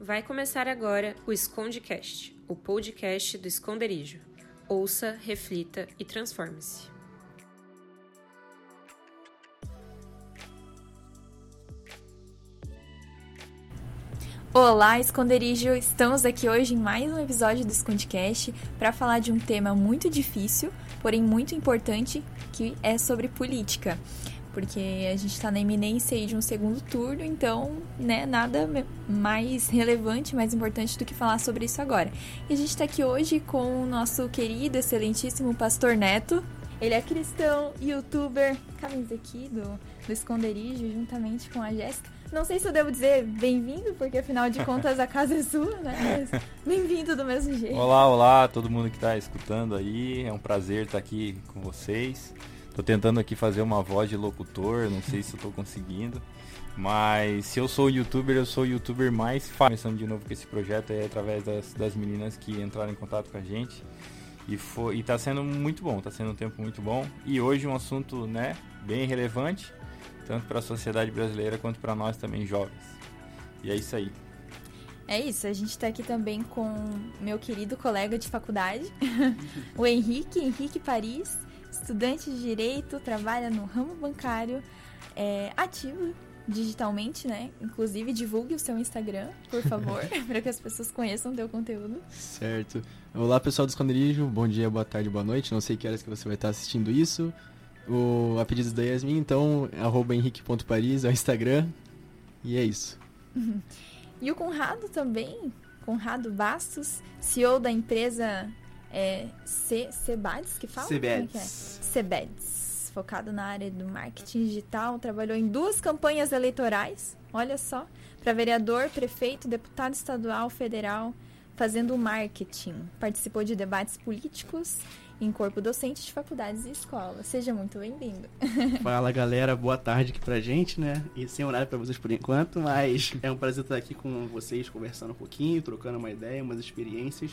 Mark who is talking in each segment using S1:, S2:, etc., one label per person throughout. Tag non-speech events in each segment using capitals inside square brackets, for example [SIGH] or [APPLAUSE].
S1: Vai começar agora o Escondecast, o podcast do Esconderijo. Ouça, reflita e transforme-se.
S2: Olá, Esconderijo! Estamos aqui hoje em mais um episódio do Escondecast para falar de um tema muito difícil, porém muito importante, que é sobre política porque a gente está na iminência de um segundo turno, então, né, nada mais relevante, mais importante do que falar sobre isso agora. E a gente está aqui hoje com o nosso querido, excelentíssimo Pastor Neto. Ele é cristão, youtuber, camisa aqui do, do esconderijo, juntamente com a Jéssica. Não sei se eu devo dizer bem-vindo, porque afinal de contas a casa é sua, né? Mas bem-vindo do mesmo jeito.
S3: Olá, olá, todo mundo que está escutando aí. É um prazer estar aqui com vocês. Tô tentando aqui fazer uma voz de locutor, não sei se eu tô conseguindo. Mas se eu sou youtuber, eu sou o youtuber mais fácil. Começando de novo com esse projeto é através das, das meninas que entraram em contato com a gente. E, foi, e tá sendo muito bom, tá sendo um tempo muito bom. E hoje um assunto, né, bem relevante, tanto para a sociedade brasileira quanto para nós também jovens. E é isso aí.
S2: É isso, a gente está aqui também com meu querido colega de faculdade, [LAUGHS] o Henrique, Henrique Paris estudante de direito, trabalha no ramo bancário, é ativo digitalmente, né? Inclusive, divulgue o seu Instagram, por favor, [LAUGHS] para que as pessoas conheçam o teu conteúdo.
S4: Certo. Olá, pessoal do Esconderijo. Bom dia, boa tarde, boa noite. Não sei que horas que você vai estar assistindo isso. O, a pedido da Yasmin, então, arroba henrique.paris é o Instagram. E é isso. [LAUGHS]
S2: e o Conrado também, Conrado Bastos, CEO da empresa é C, Cebades que fala?
S5: Cebeds.
S2: É? Cebeds, focado na área do marketing digital, trabalhou em duas campanhas eleitorais, olha só, para vereador, prefeito, deputado estadual, federal, fazendo marketing. Participou de debates políticos em corpo docente de faculdades e escolas. Seja muito bem-vindo. [LAUGHS]
S5: Fala galera, boa tarde aqui pra gente, né? E sem horário para vocês por enquanto, mas é um prazer estar aqui com vocês, conversando um pouquinho, trocando uma ideia, umas experiências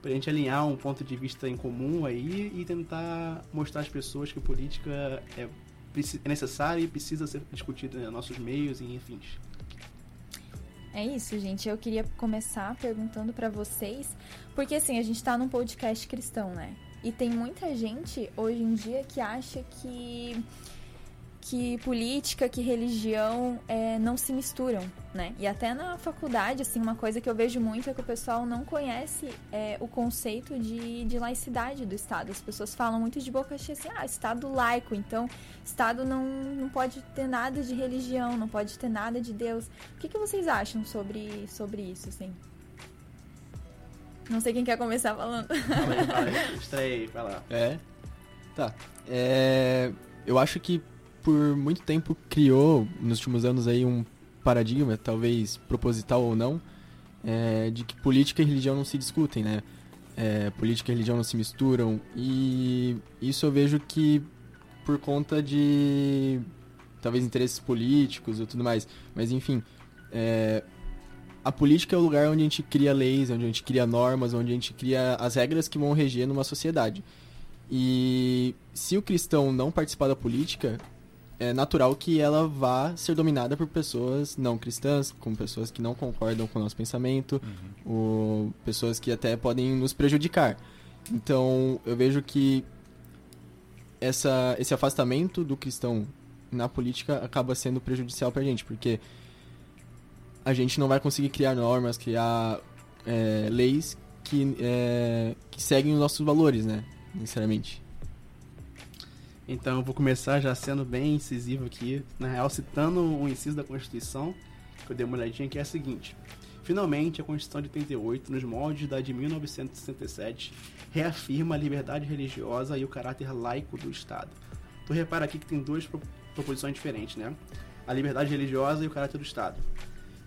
S5: para a gente alinhar um ponto de vista em comum aí e tentar mostrar às pessoas que política é, é necessária e precisa ser discutida em nossos meios e enfim.
S2: É isso, gente. Eu queria começar perguntando para vocês, porque assim, a gente tá num podcast cristão, né? E tem muita gente hoje em dia que acha que que política, que religião é, não se misturam, né? E até na faculdade, assim, uma coisa que eu vejo muito é que o pessoal não conhece é, o conceito de, de laicidade do Estado. As pessoas falam muito de boca cheia assim, ah, Estado laico, então Estado não, não pode ter nada de religião, não pode ter nada de Deus. O que, que vocês acham sobre, sobre isso, assim? Não sei quem quer começar falando.
S5: Fala aí, fala aí. Estreia vai lá.
S4: É? Tá. É... Eu acho que por muito tempo criou, nos últimos anos, aí um paradigma, talvez proposital ou não, é, de que política e religião não se discutem, né? É, política e religião não se misturam. E isso eu vejo que por conta de talvez interesses políticos ou tudo mais. Mas enfim, é, a política é o lugar onde a gente cria leis, onde a gente cria normas, onde a gente cria as regras que vão reger numa sociedade. E se o cristão não participar da política, é natural que ela vá ser dominada por pessoas não cristãs, com pessoas que não concordam com o nosso pensamento, uhum. ou pessoas que até podem nos prejudicar. Então, eu vejo que essa, esse afastamento do cristão na política acaba sendo prejudicial pra gente, porque a gente não vai conseguir criar normas, criar é, leis que, é, que seguem os nossos valores, né? Sinceramente.
S5: Então eu vou começar já sendo bem incisivo aqui, na real citando um inciso da Constituição, que eu dei uma olhadinha, que é a seguinte. Finalmente, a Constituição de 88, nos moldes da de 1967, reafirma a liberdade religiosa e o caráter laico do Estado. Tu repara aqui que tem duas proposições diferentes, né? A liberdade religiosa e o caráter do Estado.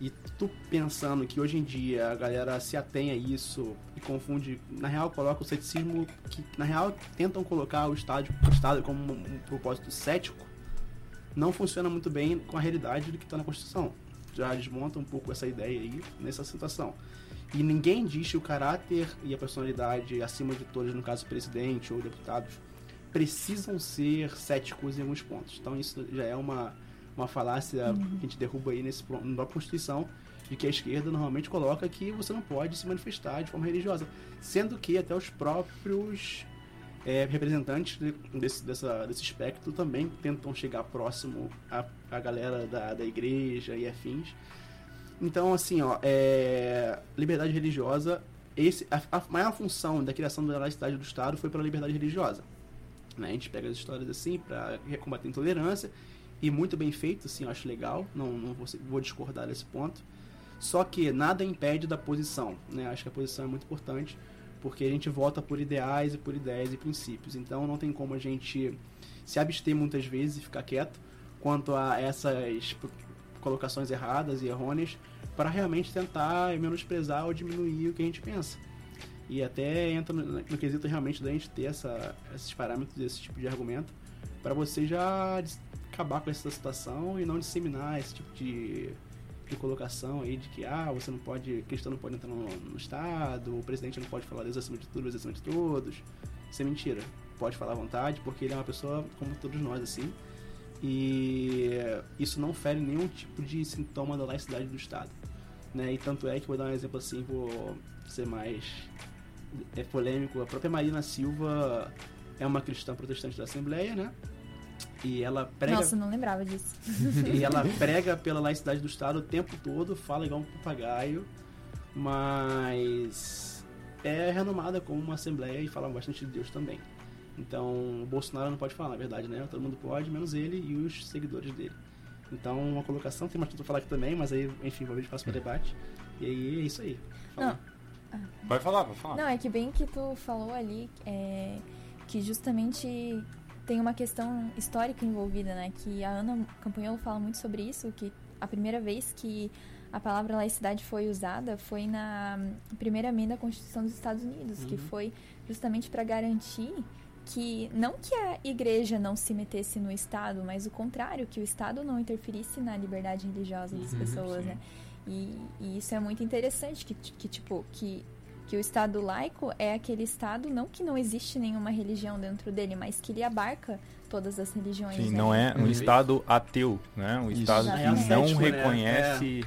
S5: E tu pensando que hoje em dia a galera se atém a isso e confunde, na real coloca o ceticismo que na real tentam colocar o Estado, o Estado como um, propósito cético, não funciona muito bem com a realidade do que está na Constituição. Já desmonta um pouco essa ideia aí nessa situação. E ninguém diz que o caráter e a personalidade, acima de todas, no caso presidente ou deputados, precisam ser céticos em alguns pontos. Então isso já é uma uma falácia uhum. que a gente derruba aí nesse, na Constituição. de que a esquerda normalmente coloca que você não pode se manifestar de forma religiosa, sendo que até os próprios é, representantes desse, dessa, desse espectro também tentam chegar próximo à, à galera da, da igreja e afins. Então, assim, ó, é, liberdade religiosa, esse, a, a, maior função da criação da laicidade do Estado foi pela liberdade religiosa. Né? A gente pega as histórias assim para combater a intolerância, e muito bem feito, assim, eu acho legal, não, não vou, vou discordar desse ponto. Só que nada impede da posição, né? Acho que a posição é muito importante, porque a gente vota por ideais e por ideias e princípios. Então não tem como a gente se abster muitas vezes e ficar quieto quanto a essas colocações erradas e errôneas para realmente tentar menosprezar ou diminuir o que a gente pensa. E até entra no, no quesito realmente da gente ter essa, esses parâmetros, esse tipo de argumento, para você já acabar com essa situação e não disseminar esse tipo de, de colocação aí de que ah, você não pode, cristão não pode entrar no, no Estado, o presidente não pode falar Deus acima de tudo, Deus acima de todos. Isso é mentira. Pode falar à vontade, porque ele é uma pessoa como todos nós, assim. E isso não fere nenhum tipo de sintoma da laicidade do Estado. Né? E tanto é que vou dar um exemplo assim, vou ser mais é polêmico. A própria Marina Silva é uma cristã protestante da Assembleia, né? E ela prega.
S2: Nossa, não lembrava disso.
S5: e ela [LAUGHS] prega pela laicidade do Estado o tempo todo, fala igual um papagaio, mas é renomada como uma assembleia e fala bastante de Deus também. Então, o Bolsonaro não pode falar, na verdade, né? Todo mundo pode, menos ele e os seguidores dele. Então, uma colocação, tem mais tudo pra falar aqui também, mas aí, enfim, vou ver espaço para debate. E aí é isso aí.
S2: Fala.
S3: Não. Vai falar, vai falar.
S2: Não, é que bem que tu falou ali é, que justamente tem uma questão histórica envolvida, né? Que a Ana Campanholo fala muito sobre isso, que a primeira vez que a palavra laicidade foi usada foi na primeira emenda da Constituição dos Estados Unidos, uhum. que foi justamente para garantir que não que a igreja não se metesse no Estado, mas o contrário, que o Estado não interferisse na liberdade religiosa das uhum, pessoas, sim. né? E, e, isso é muito interessante, que, que tipo, que que o Estado laico é aquele Estado não que não existe nenhuma religião dentro dele, mas que ele abarca todas as religiões.
S3: Sim,
S2: né?
S3: não é um Estado ateu, né? Um
S2: Isso.
S3: Estado que
S2: é
S3: não né? reconhece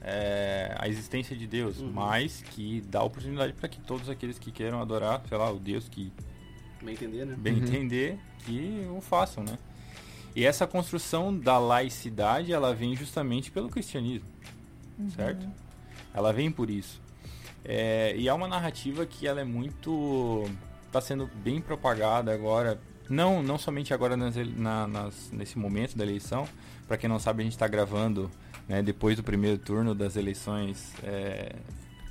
S3: é. É, a existência de Deus, uhum. mas que dá oportunidade para que todos aqueles que queiram adorar, sei lá, o Deus que
S5: bem entender, né?
S3: Bem uhum. entender, que o façam, né? E essa construção da laicidade, ela vem justamente pelo cristianismo, uhum. certo? Ela vem por isso. É, e é uma narrativa que ela é muito. está sendo bem propagada agora. Não, não somente agora nas, na, nas, nesse momento da eleição. Para quem não sabe, a gente está gravando né, depois do primeiro turno das eleições é,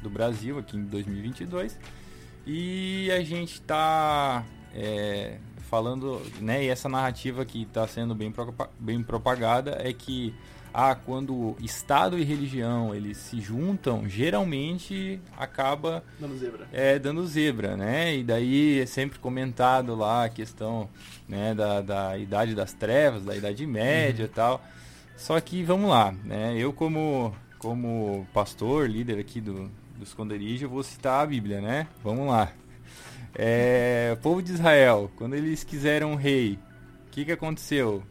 S3: do Brasil, aqui em 2022. E a gente está é, falando, né, e essa narrativa que está sendo bem, bem propagada é que ah, quando Estado e religião eles se juntam, geralmente acaba
S5: dando zebra.
S3: É, dando zebra, né? E daí é sempre comentado lá a questão né, da, da idade das trevas, da idade média uhum. e tal. Só que vamos lá, né? Eu como como pastor, líder aqui do, do esconderijo, vou citar a Bíblia, né? Vamos lá. É, o povo de Israel, quando eles quiseram um rei, o que, que aconteceu?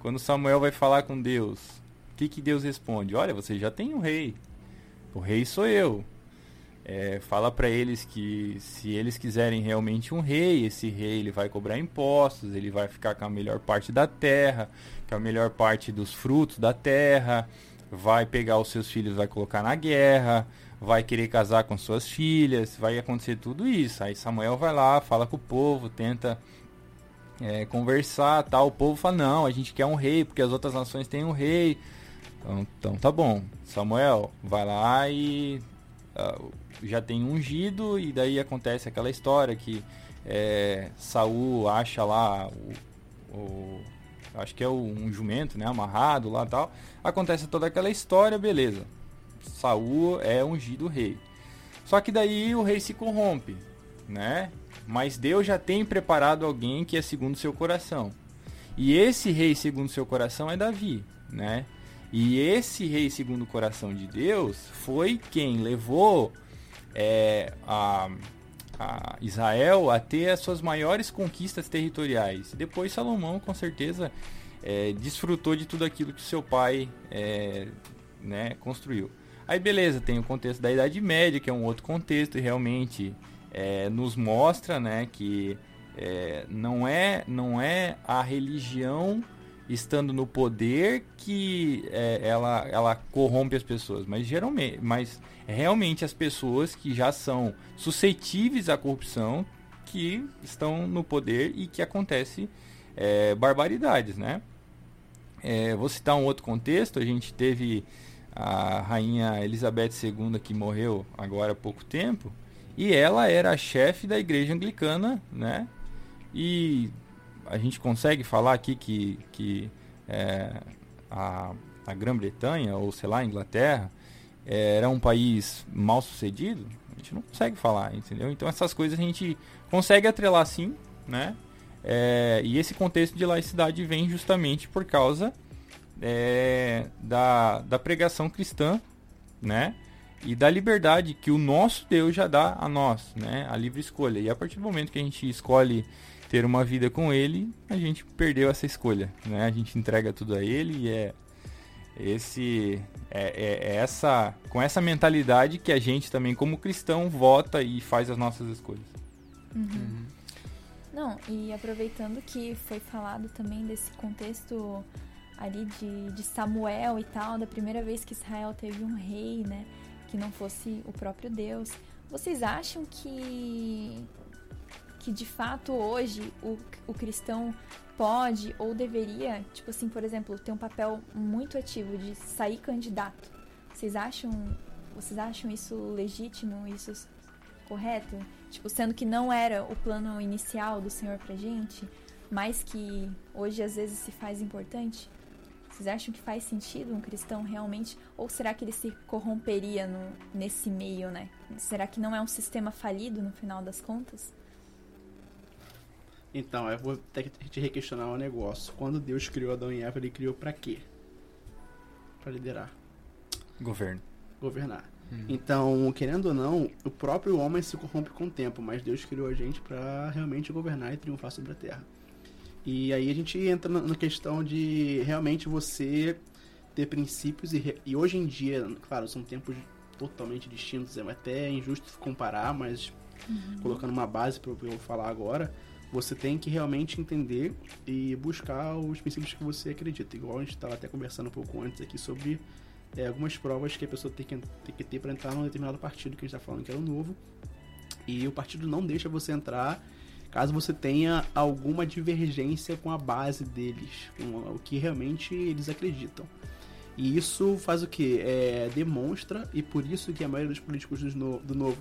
S3: Quando Samuel vai falar com Deus, que, que Deus responde? Olha, você já tem um rei. O rei sou eu. É, fala para eles que se eles quiserem realmente um rei, esse rei ele vai cobrar impostos, ele vai ficar com a melhor parte da terra, com a melhor parte dos frutos da terra, vai pegar os seus filhos, vai colocar na guerra, vai querer casar com suas filhas, vai acontecer tudo isso. Aí Samuel vai lá, fala com o povo, tenta é, conversar, tal. O povo fala não, a gente quer um rei porque as outras nações têm um rei. Então, então tá bom. Samuel, vai lá e uh, já tem ungido e daí acontece aquela história que é, Saul acha lá o, o acho que é um jumento, né, amarrado lá tal. Acontece toda aquela história, beleza. Saul é ungido rei. Só que daí o rei se corrompe, né? Mas Deus já tem preparado alguém que é segundo seu coração. E esse rei segundo seu coração é Davi, né? E esse rei segundo o coração de Deus foi quem levou é, a, a, Israel a ter as suas maiores conquistas territoriais. Depois Salomão, com certeza, é, desfrutou de tudo aquilo que seu pai é, né, construiu. Aí beleza, tem o contexto da Idade Média, que é um outro contexto, e realmente é, nos mostra né, que é, não, é, não é a religião estando no poder que é, ela, ela corrompe as pessoas, mas geralmente, mas realmente as pessoas que já são suscetíveis à corrupção que estão no poder e que acontece é, barbaridades, né? É, vou citar um outro contexto, a gente teve a rainha Elizabeth II que morreu agora há pouco tempo e ela era a chefe da igreja anglicana, né? E a gente consegue falar aqui que, que é, a, a Grã-Bretanha, ou sei lá, a Inglaterra, é, era um país mal sucedido? A gente não consegue falar, entendeu? Então essas coisas a gente consegue atrelar sim, né? É, e esse contexto de laicidade vem justamente por causa é, da, da pregação cristã, né? E da liberdade que o nosso Deus já dá a nós, né? A livre escolha. E a partir do momento que a gente escolhe ter uma vida com ele, a gente perdeu essa escolha, né? A gente entrega tudo a ele e é esse é, é, é, essa com essa mentalidade que a gente também como cristão vota e faz as nossas escolhas.
S2: Uhum. Uhum. Não, e aproveitando que foi falado também desse contexto ali de, de Samuel e tal, da primeira vez que Israel teve um rei, né, que não fosse o próprio Deus. Vocês acham que que de fato hoje o, o cristão pode ou deveria, tipo assim, por exemplo, ter um papel muito ativo de sair candidato. Vocês acham, vocês acham isso legítimo, isso correto? Tipo, sendo que não era o plano inicial do Senhor pra gente, mas que hoje às vezes se faz importante? Vocês acham que faz sentido um cristão realmente? Ou será que ele se corromperia no, nesse meio, né? Será que não é um sistema falido no final das contas?
S5: Então, eu vou ter que te requestionar um negócio. Quando Deus criou Adão e Eva, ele criou para quê? Para liderar.
S3: Governo.
S5: Governar. Hum. Então, querendo ou não, o próprio homem se corrompe com o tempo, mas Deus criou a gente para realmente governar e triunfar sobre a terra. E aí a gente entra na questão de realmente você ter princípios e, e hoje em dia, claro, são tempos totalmente distintos, é até injusto comparar, mas uhum. colocando uma base para eu falar agora, você tem que realmente entender e buscar os princípios que você acredita. Igual a gente estava até conversando um pouco antes aqui sobre é, algumas provas que a pessoa tem que, tem que ter para entrar num determinado partido que a gente está falando que é o novo. E o partido não deixa você entrar caso você tenha alguma divergência com a base deles, com o que realmente eles acreditam. E isso faz o que? É, demonstra, e por isso que a maioria dos políticos do novo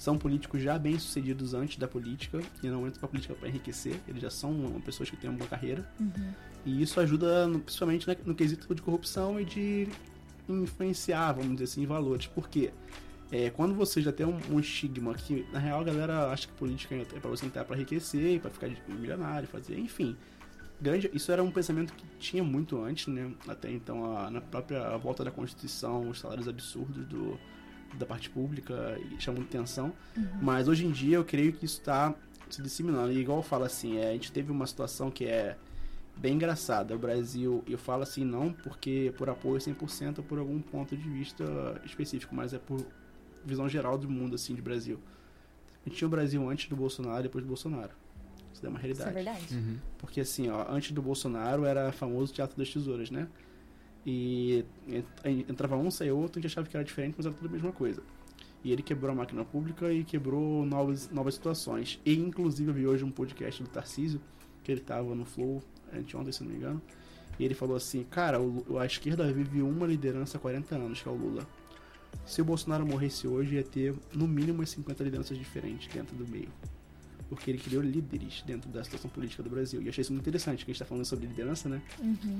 S5: são políticos já bem sucedidos antes da política e não entram para a política para enriquecer, eles já são pessoas que têm uma boa carreira. Uhum. E isso ajuda principalmente no, no quesito de corrupção e de influenciar, vamos dizer assim, valores. Por quê? É, quando você já tem um, um, estigma que, na real, a galera acha que política é para você entrar para enriquecer, para ficar milionário, fazer, enfim. Grande, isso era um pensamento que tinha muito antes, né? Até então, a, na própria volta da Constituição, os salários absurdos do, da parte pública e chamam atenção. Uhum. Mas hoje em dia eu creio que isso está se disseminando. E igual eu falo assim, é, a gente teve uma situação que é bem engraçada. O Brasil, eu falo assim não porque por apoio 100% ou por algum ponto de vista específico, mas é por visão geral do mundo, assim, de Brasil. A gente tinha o Brasil antes do Bolsonaro e depois do Bolsonaro. Isso é uma realidade. Isso
S2: é verdade.
S5: Uhum. Porque assim, ó, antes do Bolsonaro era famoso Teatro das Tesouras, né? E entrava um, saía outro, a gente achava que era diferente, mas era tudo a mesma coisa. E ele quebrou a máquina pública e quebrou novas, novas situações. E inclusive eu vi hoje um podcast do Tarcísio, que ele tava no Flow anteontem, se não me engano. E ele falou assim, cara, a esquerda vive uma liderança há 40 anos, que é o Lula. Se o Bolsonaro morresse hoje, ia ter no mínimo umas 50 lideranças diferentes dentro do meio. Porque ele criou líderes dentro da situação política do Brasil. E achei isso muito interessante, que a gente tá falando sobre liderança, né? Uhum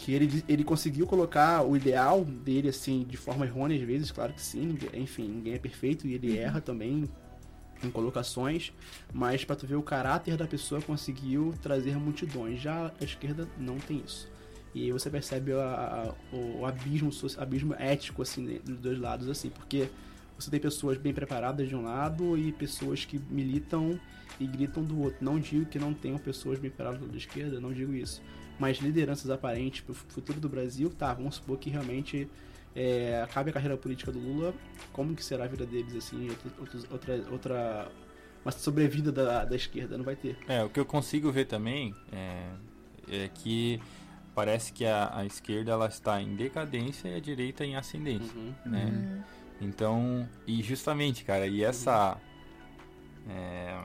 S5: que ele, ele conseguiu colocar o ideal dele, assim, de forma errônea às vezes, claro que sim, enfim, ninguém é perfeito e ele uhum. erra também em colocações, mas para tu ver o caráter da pessoa conseguiu trazer multidões. Já a esquerda não tem isso. E aí você percebe a, a, o abismo, abismo ético assim dos dois lados assim, porque você tem pessoas bem preparadas de um lado e pessoas que militam e gritam do outro. Não digo que não tenham pessoas bem preparadas da esquerda, não digo isso mas lideranças aparentes para o futuro do Brasil, tá, vamos supor que realmente é, acabe a carreira política do Lula, como que será a vida deles, assim, outra, outra, outra uma sobrevida da, da esquerda, não vai ter.
S3: É, o que eu consigo ver também é, é que parece que a, a, esquerda ela está em decadência e a direita em ascendência,
S5: Uhum.
S3: né?
S2: Uhum.
S3: Então, e justamente, cara, e essa é,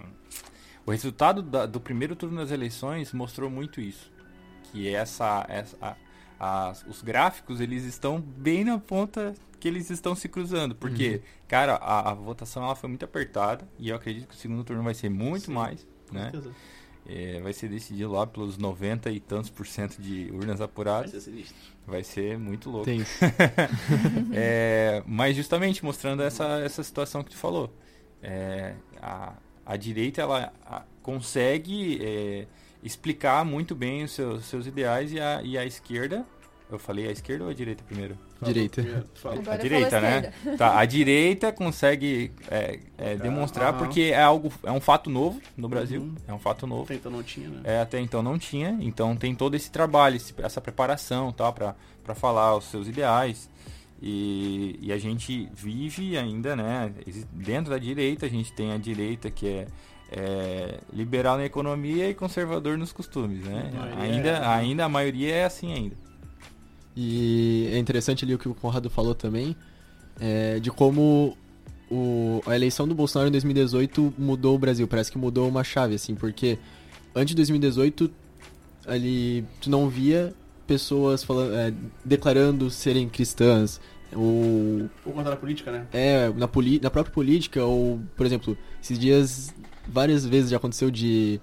S3: o resultado da- do primeiro turno das eleições mostrou muito isso, que essa, essa a- as- os gráficos eles estão bem na ponta que eles estão se cruzando, porque, cara, a, a votação ela foi muito apertada e eu acredito que o segundo turno vai ser muito
S5: Sim.
S3: mais, né? É, vai ser decidido lá pelos 90 e tantos por cento de urnas
S5: Vai
S3: apuradas.
S5: ser sinistro.
S3: Vai ser muito louco.
S4: Tem. [LAUGHS]
S3: É, mas justamente mostrando essa, essa situação que tu falou. É, a, a direita ela a- consegue é, explicar muito bem os seus, seus ideais e a, e a esquerda. Eu falei a esquerda ou a direita primeiro?
S4: Direita.
S3: a direita, né? Tá, a direita consegue é, é, demonstrar
S5: Aham.
S3: porque é algo é um fato novo no Brasil,
S5: Uhum.
S3: é um fato novo.
S5: Até então não tinha, né?
S3: É, até então não tinha, então tem todo esse trabalho, esse- essa preparação, tal, para para falar os seus ideais. E, e a gente vive ainda, né? Dentro da direita, a gente tem a direita que é, é, liberal na economia e conservador nos costumes, né?
S5: A maioria
S3: Ainda,
S5: é.
S3: ainda a maioria é assim ainda.
S4: E é interessante ali o que o Conrado falou também, é, de como o, a eleição do Bolsonaro em 2018 mudou o Brasil. Parece que mudou uma chave, assim, porque antes de 2018, ali, tu não via pessoas falando, é, declarando serem cristãs, ou
S5: Por conta da política, né?
S4: é, na, poli na própria política, ou, por exemplo, esses dias, várias vezes já aconteceu de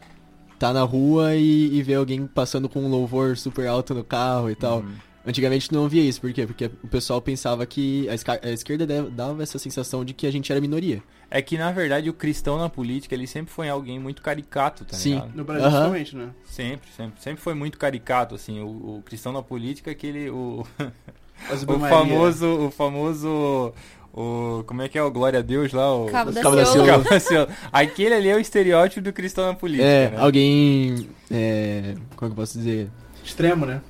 S4: tá na rua e, e ver alguém passando com um louvor super alto no carro e tal.
S3: Uhum.
S4: Antigamente não via isso, por quê? Porque o pessoal pensava que a, esquerda dava essa sensação de que a gente era minoria.
S3: É que, na verdade, o cristão na política, ele sempre foi alguém muito caricato, tá
S4: Sim.
S3: ligado?
S5: No Brasil,
S4: Aham.
S5: principalmente, né?
S3: Sempre, sempre. Sempre foi muito caricato, assim. O, o cristão na política, aquele... O, [LAUGHS] o famoso... O famoso... O, como é que é o Glória a Deus lá? O,
S2: Cabo da
S4: Cabo da.
S2: Ciolo.
S3: Cabo da. Aquele ali é o estereótipo do cristão na política,
S4: é,
S3: né?
S4: alguém. É, como é que eu posso dizer?
S5: Extremo, né?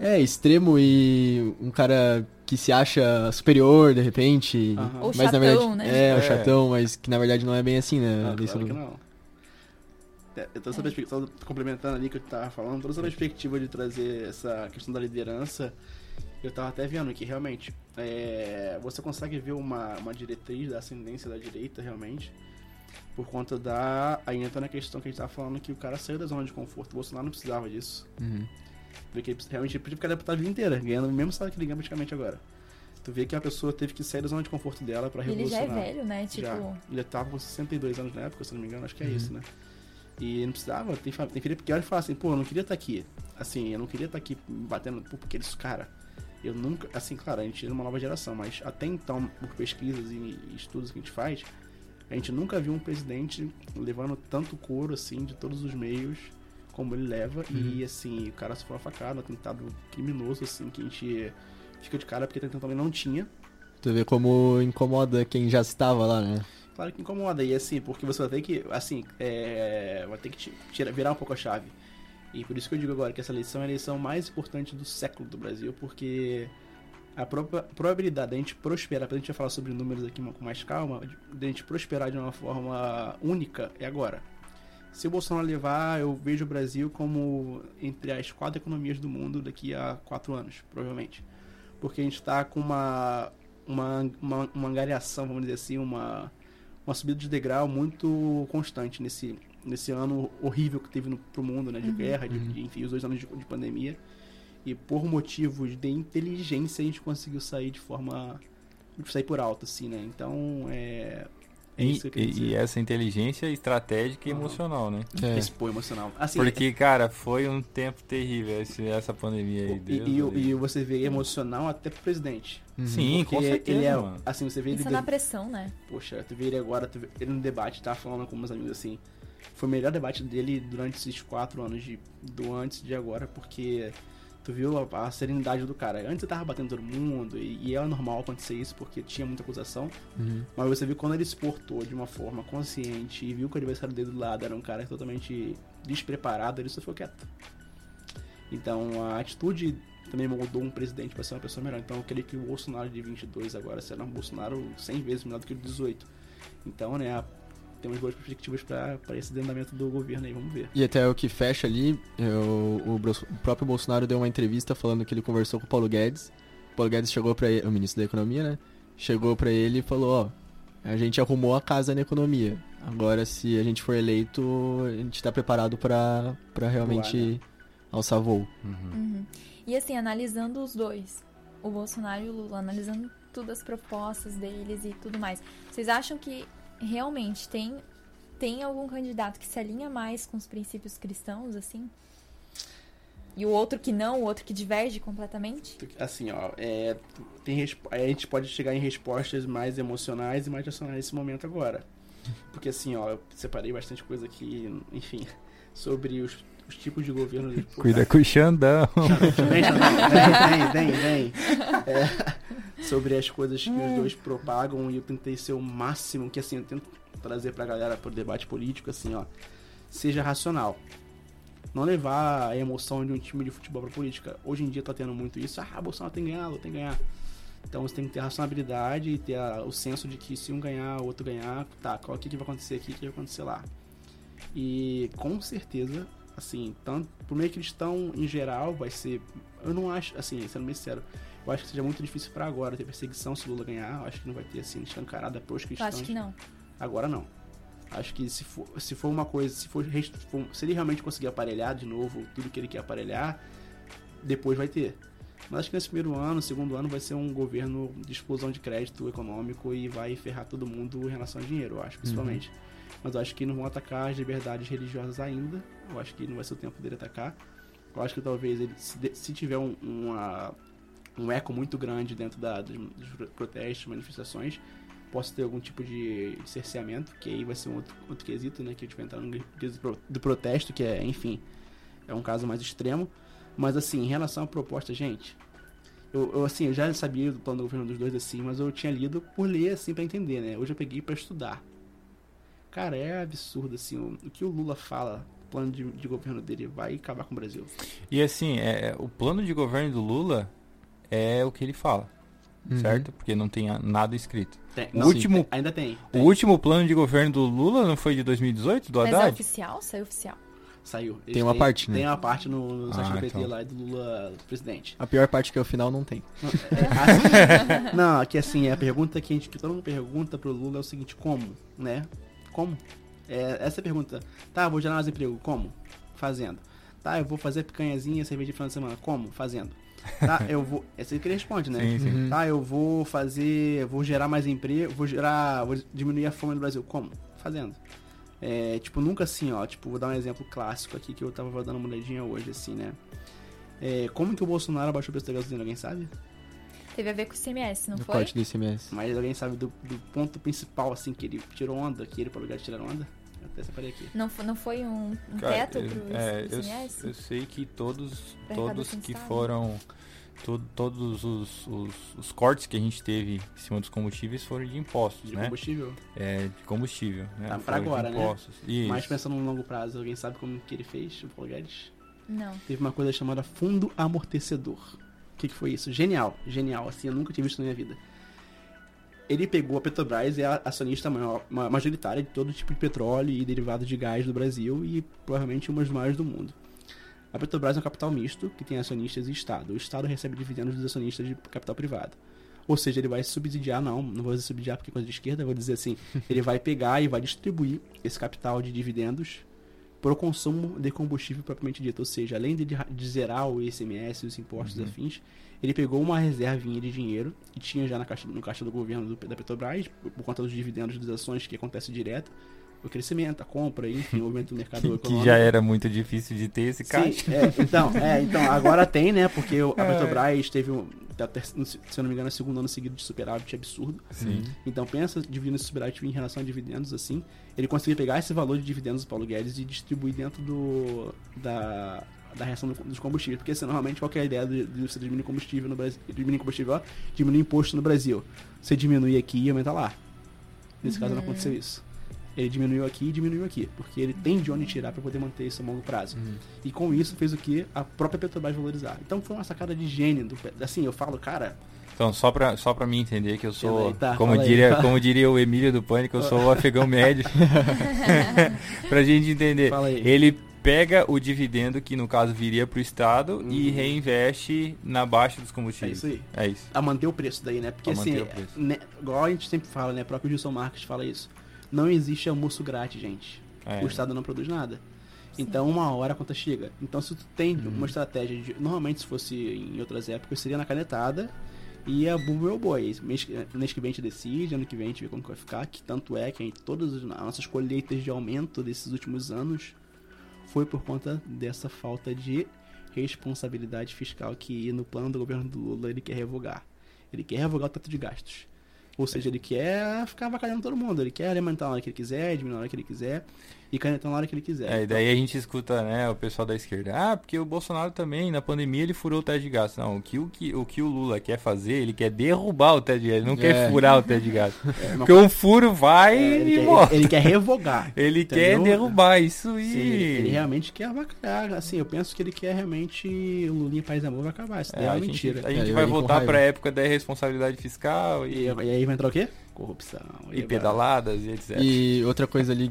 S4: É, extremo e um cara que se acha superior de repente.
S5: Aham.
S2: Ou
S4: mas
S2: chatão,
S4: na verdade,
S2: né?
S4: É, o
S3: É.
S4: chatão, mas que na verdade não é bem assim, né?
S5: Ah, claro que não. É, Eu tô essa perspectiva, complementando ali que eu tava falando, toda essa perspectiva de trazer essa questão da liderança, eu tava até vendo que realmente é, você consegue ver uma, uma diretriz da ascendência da direita realmente, por conta da. Aí entra na questão que a gente tava falando que o cara saiu da zona de conforto. O Bolsonaro não precisava disso.
S4: Uhum.
S5: Porque ele realmente ele podia ficar deputado a vida inteira, ganhando o mesmo salário que ele ganha praticamente agora. Tu vê que a pessoa teve que sair da zona de conforto dela pra
S2: Ele já
S5: revolucionar.
S2: é velho, né? Tipo,
S5: Já. Ele tava com 62 anos na época, se não me engano, acho que é
S4: Uhum.
S5: isso, né? E não precisava, tem, tem filha que olha e fala assim, pô, eu não queria estar aqui. Assim, eu não queria estar aqui batendo, pô, porque eles, cara, eu nunca, assim, claro, a gente é uma nova geração, mas até então, por pesquisas e estudos que a gente faz, a gente nunca viu um presidente levando tanto couro, assim, de todos os meios como ele leva. E, assim, o cara sofreu uma facada, um atentado criminoso, assim, que a gente fica de cara, porque então também não tinha.
S4: Tu vê como incomoda quem já estava lá, né?
S5: Claro que incomoda, e assim, porque você vai ter que, assim, é, vai ter que ti- tirar, virar um pouco a chave. E por isso que eu digo agora que essa eleição é a eleição mais importante do século do Brasil, porque a própria probabilidade da gente prosperar, pra gente falar sobre números aqui com mais calma, da gente prosperar de uma forma única é agora. Se o Bolsonaro levar, eu vejo o Brasil como entre as quatro economias do mundo daqui a quatro anos, provavelmente. Porque a gente tá com uma, uma, uma, uma angariação, vamos dizer assim, uma, uma subida de degrau muito constante nesse, nesse ano horrível que teve no, pro mundo, né? De guerra, de, de, enfim, os dois anos de, de pandemia. E por motivos de inteligência a gente conseguiu sair de forma. sair por alto, assim, né? Então, é. É
S3: E,
S5: isso que
S3: e-
S5: dizer.
S3: e essa inteligência estratégica e
S5: Aham.
S3: emocional, né?
S4: É.
S5: Esse pô emocional. Assim,
S3: Porque, cara, foi um tempo terrível esse- essa pandemia aí.
S5: e, e, e você vê emocional até pro presidente.
S4: Uhum.
S3: Sim,
S5: Porque
S3: com certeza,
S5: ele é.
S3: mano.
S5: Assim, você vê ele.
S2: pensa na pressão, né?
S5: Poxa, tu vê ele agora, tu vê ele no debate, tá falando com meus amigos assim. Foi o melhor debate dele durante esses quatro anos de, do antes de agora, porque tu viu a, a serenidade do cara. Antes ele tava batendo todo mundo, e, e é normal acontecer isso, porque tinha muita acusação.
S4: Uhum.
S5: Mas você viu quando ele se portou de uma forma consciente e viu que o adversário dele do lado era um cara totalmente despreparado, ele só ficou quieto. Então a atitude também moldou um presidente para ser uma pessoa melhor. Então eu creio que o Bolsonaro de 22 agora será um Bolsonaro 100 vezes melhor do que o de 18. Então, né, temos boas perspectivas para esse desandamento do governo aí, vamos ver.
S4: E até o que fecha ali, eu, o, o, próprio Bolsonaro deu uma entrevista falando que ele conversou com o Paulo Guedes. O Paulo Guedes chegou para o ministro da Economia, né? Chegou para ele e falou, ó, a gente arrumou a casa na economia. Agora, se a gente for eleito, a gente está preparado para realmente Boa, né? alçar voo.
S2: Uhum. Uhum. E assim, analisando os dois, o Bolsonaro e o Lula, analisando todas as propostas deles e tudo mais, vocês acham que realmente tem, tem algum candidato que se alinha mais com os princípios cristãos, assim? E o outro que não, o outro que diverge completamente?
S5: Assim, ó, é, tem, a gente pode chegar em respostas mais emocionais e mais racionais nesse momento agora. Porque assim, ó, eu separei bastante coisa aqui, enfim, sobre os, os tipos de governo.
S3: Cuida com o Xandão.
S5: Vem, vem, vem, vem. [LAUGHS] É, sobre as coisas que os dois propagam e eu tentei ser o máximo que assim, eu tento trazer pra galera pro debate político, assim, ó. Seja racional não levar a emoção de um time de futebol pra política. Hoje em dia tá tendo muito isso. Ah, Bolsonaro tem que ganhar, tem que ganhar. Então você tem que ter racionalidade e ter a, o senso de que se um ganhar, o outro ganhar, tá, qual que, que vai acontecer aqui, o que vai acontecer lá. E com certeza, assim, tanto pro meio cristão em geral vai ser. Eu não acho, assim, sendo bem sincero, eu acho que seja muito difícil para agora ter perseguição se Lula ganhar. Eu acho que não vai ter assim, escancarada pros cristãos.
S2: Eu acho que não.
S5: Agora não. Acho que se for, se for uma coisa, se for, se ele realmente conseguir aparelhar de novo tudo que ele quer aparelhar, depois vai ter. Mas acho que nesse primeiro ano, segundo ano, vai ser um governo de explosão de crédito econômico e vai ferrar todo mundo em relação ao dinheiro, eu acho, principalmente. Uhum. Mas eu acho que não vão atacar as liberdades religiosas ainda. Eu acho que não vai ser o tempo dele atacar. Eu acho que talvez ele, se, se tiver um, uma, um eco muito grande dentro da, dos, dos protestos, manifestações, possa ter algum tipo de, cerceamento, que aí vai ser um outro, outro quesito, né? Que a gente vai entrar no quesito do protesto, que é, enfim, é um caso mais extremo. Mas assim, em relação à proposta, gente, eu, eu, assim, eu já sabia do plano do governo dos dois assim, mas eu tinha lido por ler assim para entender, né? Hoje eu peguei para estudar. Cara, é absurdo assim, o, o que o Lula fala, o plano de, de, governo dele vai acabar com o Brasil.
S3: E assim, é, o plano de governo do Lula é o que ele fala uhum. certo? Porque não tem nada escrito.
S5: Tem, o não, último, sim, ainda tem,
S3: tem, O último plano de governo do Lula não foi de 2018, do Haddad? Mas
S2: é oficial? Saiu oficial.
S5: Saiu.
S4: tem uma parte, né?
S5: Tem uma parte no, no site ah, do PT então. lá do Lula presidente.
S4: A pior parte que é o final não tem.
S5: Não, é, assim, [LAUGHS] não, que assim, a pergunta que, a gente, que todo mundo pergunta pro Lula é o seguinte, como, né? Como? É, essa é a pergunta. Tá, vou gerar mais emprego. Como? Fazendo. Tá, eu vou fazer picanhazinha, cerveja de final de semana. Como? Fazendo. Tá, eu vou. É assim que ele responde, né?
S3: Sim, sim.
S5: Uhum. Tá, eu vou fazer. Vou gerar mais emprego, vou gerar. Vou diminuir a fome no Brasil. Como? Fazendo. É, tipo, nunca assim, ó. Tipo, vou dar um exemplo clássico aqui que eu tava dando uma olhadinha hoje, assim, né? É, como que o Bolsonaro abaixou o preço da gasolina? Alguém sabe?
S2: Teve a ver com o ICMS, não
S4: do
S2: foi?
S4: corte do ICMS.
S5: Mas alguém sabe do, do, ponto principal, assim, que ele tirou onda, que ele para lugar de tirar onda? Até separei aqui.
S2: Não, não foi um, um Cara, teto pro é?
S3: Eu, eu, sei que todos, todos que foram to, todos os, os, os, cortes que a gente teve em cima dos combustíveis foram de impostos,
S5: de
S3: né?
S5: combustível?
S3: É, de combustível. Né?
S5: Tá pra agora, né? Mas pensando no longo prazo, alguém sabe como que ele fez, o Paulo Guedes?
S2: Não.
S5: Teve uma coisa chamada fundo amortecedor. O que, que foi isso? Genial, genial, assim, eu nunca tinha visto na minha vida. Ele pegou a Petrobras, é a acionista maior, majoritária de todo tipo de petróleo e derivados de gás do Brasil e provavelmente uma das maiores do mundo. A Petrobras é um capital misto, que tem acionistas e Estado. O Estado recebe dividendos dos acionistas de capital privado. Ou seja, ele vai subsidiar, não, não vou dizer subsidiar porque é coisa de esquerda, vou dizer assim, [LAUGHS] ele vai pegar e vai distribuir esse capital de dividendos para o consumo de combustível propriamente dito. Ou seja, além de, de zerar o ICMS os impostos uhum. afins, ele pegou uma reservinha de dinheiro que tinha já na caixa, no caixa do governo do, da Petrobras, por, por conta dos dividendos das ações que acontece direto, o crescimento, a compra, enfim, o movimento do mercado [LAUGHS] que,
S3: econômico. Que já era muito difícil de ter esse caixa.
S5: Sim, é, então, é, então, agora tem, né? Porque a é. Petrobras teve um. Se eu não me engano, é o segundo ano seguido de superávit absurdo.
S3: Sim.
S5: Então pensa dividindo esse superávit em relação a dividendos, assim. Ele conseguiu pegar esse valor de dividendos do Paulo Guedes e distribuir dentro do. da da reação dos combustíveis. Porque assim, normalmente qual é a ideia de, de você diminuir combustível no Brasil? Diminuir combustível, ó, diminuir imposto no Brasil. Você diminui aqui e aumenta lá. Nesse uhum. caso não aconteceu isso. Ele diminuiu aqui e diminuiu aqui, porque ele tem de onde tirar para poder manter isso a longo prazo. E com isso fez o que? A própria Petrobras valorizar. Então foi uma sacada de gênio. Do, assim, eu falo, cara,
S3: Então, só pra, só pra mim entender que eu sou,
S5: Tá,
S3: como,
S5: fala aí.
S3: diria, [LAUGHS] como diria o Emílio do Pânico, eu sou o afegão médio. [LAUGHS] [LAUGHS] pra gente entender.
S5: Fala aí.
S3: Ele pega o dividendo, que no caso viria pro Estado, e
S5: Uhum.
S3: reinveste na baixa dos
S5: é
S3: combustíveis.
S5: isso aí.
S3: É isso.
S5: A manter o preço daí, né? Porque
S3: A
S5: assim,
S3: o
S5: né, igual a gente sempre fala, né? O próprio Gilson Marques fala isso. Não existe almoço grátis, gente.
S3: É.
S5: O Estado não produz nada. Então, uma hora a conta chega. Então, se tu tem
S3: Uhum.
S5: uma estratégia de. Normalmente, se fosse em outras épocas, seria na canetada e a bumbo é o boi. Mês, que- mês que vem a gente decide, ano que vem a gente vê como que vai ficar. Que tanto é que gente, todas as nossas colheitas de aumento desses últimos anos foi por conta dessa falta de responsabilidade fiscal que no plano do governo do Lula ele quer revogar. Ele quer revogar o teto de gastos. Ou seja, ele quer ficar avacalhando todo mundo. Ele quer alimentar na hora que ele quiser, diminuir na hora que ele quiser e canetar na hora que ele quiser.
S3: É, e daí a gente escuta, né, o pessoal da esquerda. Ah, porque o Bolsonaro também, na pandemia, ele furou o teto de gasto. Não, o que o, que, o, que o Lula quer fazer, ele quer derrubar o teto de gasto. Ele não quer
S4: É.
S3: furar o teto de gasto. [LAUGHS]
S5: É,
S3: Porque um furo vai
S5: É, ele,
S3: e
S5: quer,
S3: volta.
S5: ele quer revogar. [LAUGHS]
S3: Ele quer
S5: Entendeu?
S3: derrubar isso e...
S5: Sim, ele realmente quer avacalhar. Assim, eu penso que ele quer realmente o Lulinha Paz e Amor vai acabar. Isso
S3: É,
S5: daí é,
S3: a
S5: uma
S3: gente,
S5: mentira.
S3: a gente
S4: É, eu
S3: vai voltar pra época da irresponsabilidade fiscal
S5: E,
S3: e,
S5: e aí vai entrar o quê? Corrupção.
S3: e
S5: vai-
S3: pedaladas e etc.
S4: E outra coisa ali,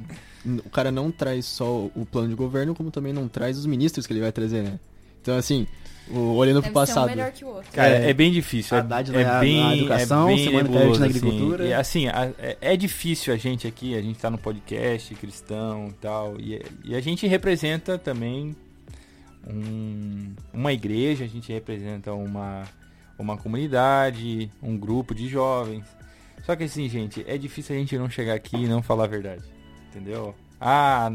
S4: o cara não traz só o plano de governo, como também não traz os ministros que ele vai trazer, né? Então, assim, o- olhando pro
S2: Deve ser um
S4: passado.
S2: melhor que o outro.
S3: Cara,
S4: É.
S3: é, bem difícil. É,
S5: Haddad
S3: é
S5: na-
S3: bem,
S5: na educação,
S3: é bem
S5: Simone Tebet na
S3: nebuloso,
S5: agricultura.
S3: Assim, e, assim, a- é, é difícil a gente aqui, a gente tá no podcast cristão e tal, e, e a gente representa também um- uma igreja, a gente representa uma, uma comunidade, um grupo de jovens. Só que assim, gente, é difícil a gente não chegar aqui e não falar a verdade. Entendeu? Ah,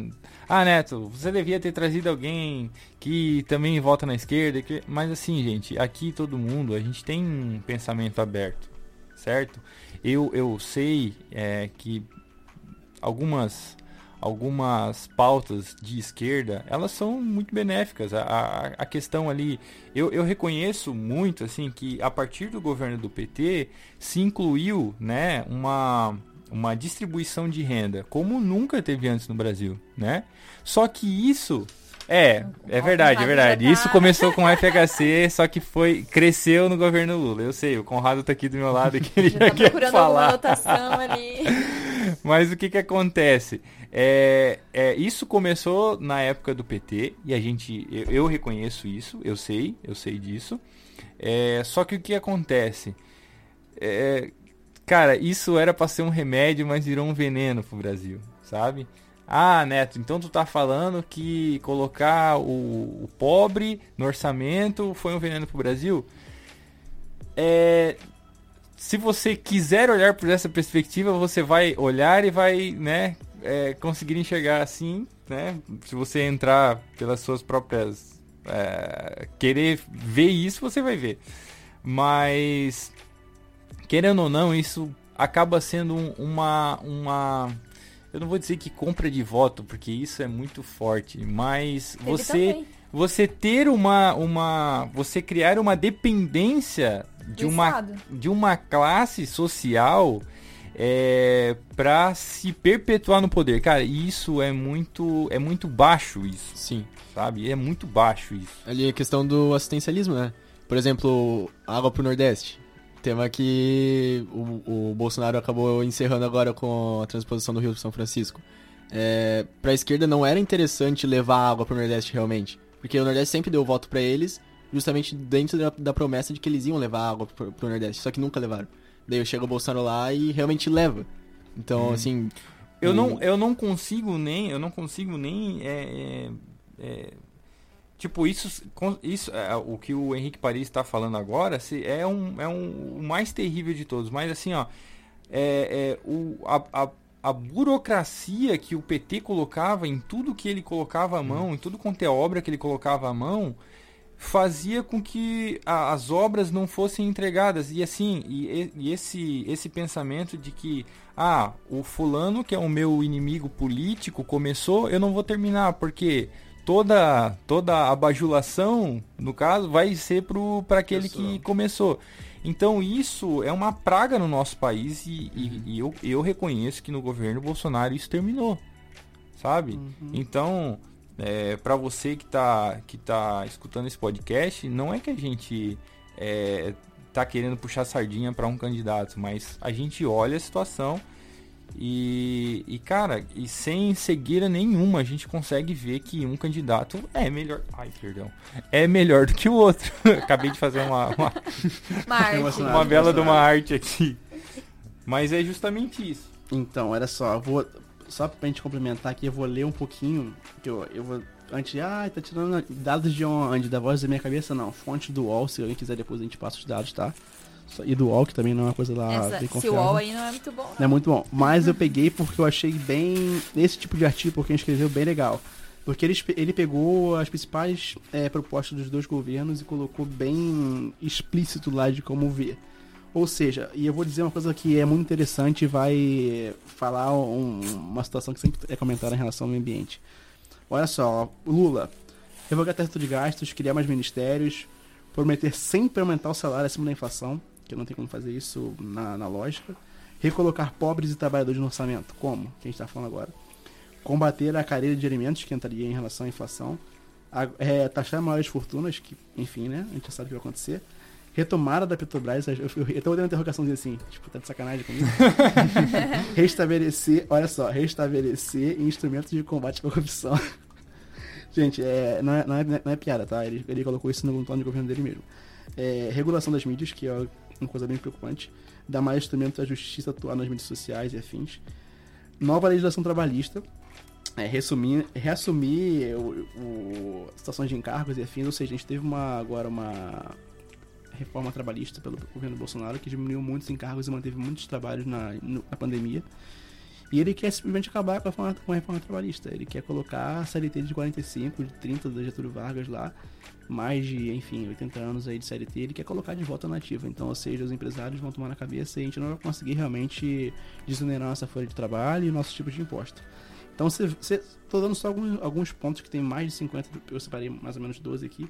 S3: ah, Neto, você devia ter trazido alguém que também vota na esquerda. que- Mas assim, gente, aqui todo mundo, a gente tem um pensamento aberto, certo? Eu, eu sei é, que algumas algumas pautas de esquerda elas são muito benéficas a, a, a questão ali eu, eu reconheço muito assim que a partir do governo do PT se incluiu né uma uma distribuição de renda como nunca teve antes no Brasil né só que isso é, é verdade, é verdade. Isso começou com o FHC, só que foi cresceu no governo Lula. Eu sei, o Conrado tá aqui do meu lado [LAUGHS] que ele
S2: Já tá procurando
S3: falar.
S2: anotação ali. [LAUGHS]
S3: Mas o que que acontece? É, é, isso começou na época do PT e a gente, eu, eu reconheço isso, eu sei, eu sei disso. É, só que o que acontece? É, cara, isso era para ser um remédio, mas virou um veneno pro Brasil, sabe? Ah, Neto, então tu tá falando que colocar o, o pobre no orçamento foi um veneno pro Brasil? É, se você quiser olhar por essa perspectiva, você vai olhar e vai, né, é, conseguir enxergar assim, né? Se você entrar pelas suas próprias, é, querer ver isso, você vai ver. Mas querendo ou não, isso acaba sendo um- uma, uma, eu não vou dizer que compra de voto, porque isso é muito forte, mas
S2: Teve
S3: você
S2: também.
S3: Você ter uma uma você criar uma dependência de
S2: Do
S3: uma
S2: Estado.
S3: de uma classe social é, para se perpetuar no poder. Cara, isso é muito é muito baixo isso,
S4: Sim.
S3: sabe? É muito baixo isso.
S4: Ali a questão do assistencialismo, né? Por exemplo, água pro Nordeste. Tema que o, o Bolsonaro acabou encerrando agora com a transposição do Rio São Francisco. É, pra esquerda não era interessante levar água pro Nordeste realmente. Porque o Nordeste sempre deu voto pra eles, justamente dentro da, da promessa de que eles iam levar água pro, pro Nordeste. Só que nunca levaram. Daí chega o Bolsonaro lá e realmente leva. Então, assim.
S3: Eu não, eu não consigo nem, eu não consigo nem, é, é, é, tipo isso, isso, é, o que o Henrique Paris está falando agora, se é um, é um, o mais terrível de todos. Mas assim, ó, é, é, o, a, a, a burocracia que o PT colocava em tudo que ele colocava à mão, em tudo quanto é obra que ele colocava à mão, fazia com que a- as obras não fossem entregadas. E assim e, e- esse esse pensamento de que ah o fulano que é o meu inimigo político começou eu não vou terminar porque toda toda a bajulação no caso vai ser para aquele que começou Então isso é uma praga no nosso país e, e- e eu, eu reconheço que no governo Bolsonaro isso terminou, sabe? Então, é, para você que tá, que tá escutando esse podcast, não é que a gente é, tá querendo puxar sardinha para um candidato, mas a gente olha a situação e, e, cara, e sem cegueira nenhuma, a gente consegue ver que um candidato é melhor. Ai, perdão. É melhor do que o outro. [LAUGHS] Acabei de fazer uma, uma.
S5: Emocionado.
S3: uma [LAUGHS] bela de uma arte aqui. Mas é justamente isso.
S5: Então, olha só, eu vou. Só pra gente complementar aqui, eu vou ler um pouquinho. Que eu, eu vou. Antes. Ah, tá tirando dados de onde? Da voz da minha cabeça? Não. Fonte do UOL, se alguém quiser depois a gente passa os dados, tá? E do UOL, que também não é uma coisa lá
S2: Essa,
S5: bem confiável.
S2: UOL aí não é muito bom.
S5: Não é muito bom. Mas eu [LAUGHS] peguei porque eu achei bem. Esse tipo de artigo, porque ele escreveu bem legal. Porque ele, ele pegou as principais é, propostas dos dois governos e colocou bem explícito lá de como ver. Ou seja, e eu vou dizer uma coisa que é muito interessante e vai falar um- uma situação que sempre é comentada em relação ao meio ambiente. Olha só, Lula, revogar teto de gastos, criar mais ministérios, prometer sempre aumentar o salário acima da inflação, que não tem como fazer isso na, na lógica. Recolocar pobres e trabalhadores no orçamento. Como? Que a gente está falando agora. Combater a cadeia de alimentos, que entraria em relação à inflação. A- é, taxar maiores fortunas, que, enfim, né? A gente já sabe o que vai acontecer. Retomada da Petrobras. Eu, eu, eu tô dando uma interrogaçãozinha assim, tipo, tá de sacanagem comigo. [LAUGHS] restabelecer, olha só, restabelecer instrumentos de combate à corrupção. [LAUGHS] Gente, é, não, é, não, é, não é piada, tá? Ele, ele colocou isso no plano de governo dele mesmo. É, regulação das mídias, que é uma coisa bem preocupante. Dar mais instrumentos à justiça atuar nas mídias sociais e afins. Nova legislação trabalhista. É, resumir, reassumir o, o, situações de encargos e afins. Ou seja, a gente teve uma, agora uma reforma trabalhista pelo governo Bolsonaro que diminuiu muitos encargos e manteve muitos trabalhos na, na pandemia. E ele quer simplesmente acabar com a, reforma, com a reforma trabalhista. Ele quer colocar a CLT de 45, de 30 da Getúlio Vargas lá, mais de, enfim, 80 anos aí de CLT, ele quer colocar de volta na ativa. Então, ou seja, os empresários vão tomar na cabeça e a gente não vai conseguir realmente desonerar nossa folha de trabalho e nossos tipos de imposto. Então, você, tô dando só alguns, alguns pontos que tem mais de 50, eu separei mais ou menos 12 aqui,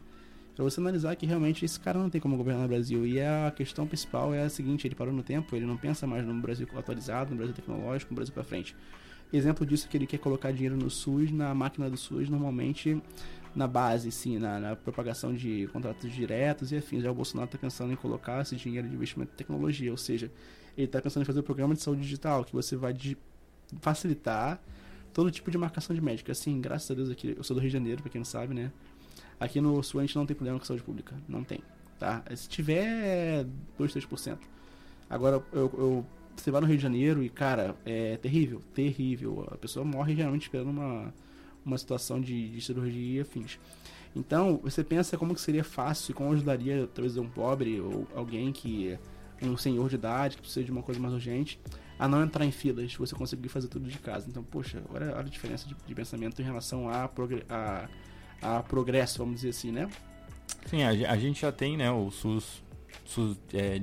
S5: pra você analisar que realmente esse cara não tem como governar o Brasil. E a questão principal é a seguinte, ele parou no tempo, ele não pensa mais no Brasil atualizado, no Brasil tecnológico, no Brasil pra frente. Exemplo disso é que ele quer colocar dinheiro no SUS, na máquina do SUS, normalmente na base, sim, na, na propagação de contratos diretos e afins. Já o Bolsonaro está pensando em colocar esse dinheiro de investimento em tecnologia, ou seja, ele está pensando em fazer um programa de saúde digital, que você vai facilitar todo tipo de marcação de médico. Assim, graças a Deus aqui, eu sou do Rio de Janeiro, para quem não sabe, né? Aqui no Sul a gente não tem problema com saúde pública, não tem, tá? Se tiver 2, 3%. Agora, eu, eu, você vai no Rio de Janeiro e, cara, é terrível, terrível. A pessoa morre geralmente esperando uma, uma situação de, de cirurgia e afins. Então, você pensa como que seria fácil como ajudaria, talvez, um pobre ou alguém que, um senhor de idade, que precisa de uma coisa mais urgente, a não entrar em filas, você conseguir fazer tudo de casa. Então, poxa, olha, a diferença de, de pensamento em relação a, a, a progresso, vamos dizer assim, né?
S3: Sim, a, a gente já tem, né, o SUS é,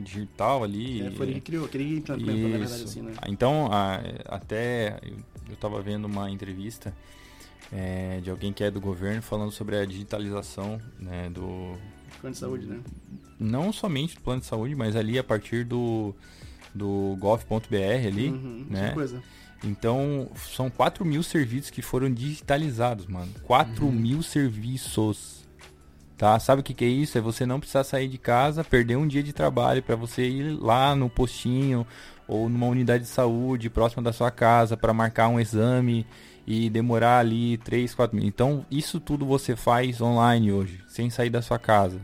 S3: digital ali.
S5: É, foi ele que criou, que ele implementou, na verdade, assim, né?
S3: Então, a- até eu, eu tava vendo uma entrevista é, de alguém que é do governo falando sobre a digitalização né, do.
S5: Plano de saúde, né?
S3: Não somente do plano de saúde, mas ali a partir do, do gov.br ali.
S5: Uhum,
S3: né?
S5: coisa.
S3: Então, são 4 mil serviços que foram digitalizados, mano. 4 mil serviços. Tá? Sabe o que, que é isso? É você não precisar sair de casa, perder um dia de trabalho para você ir lá no postinho ou numa unidade de saúde próxima da sua casa para marcar um exame e demorar ali 3, 4 mil. Então, isso tudo você faz online hoje, sem sair da sua casa.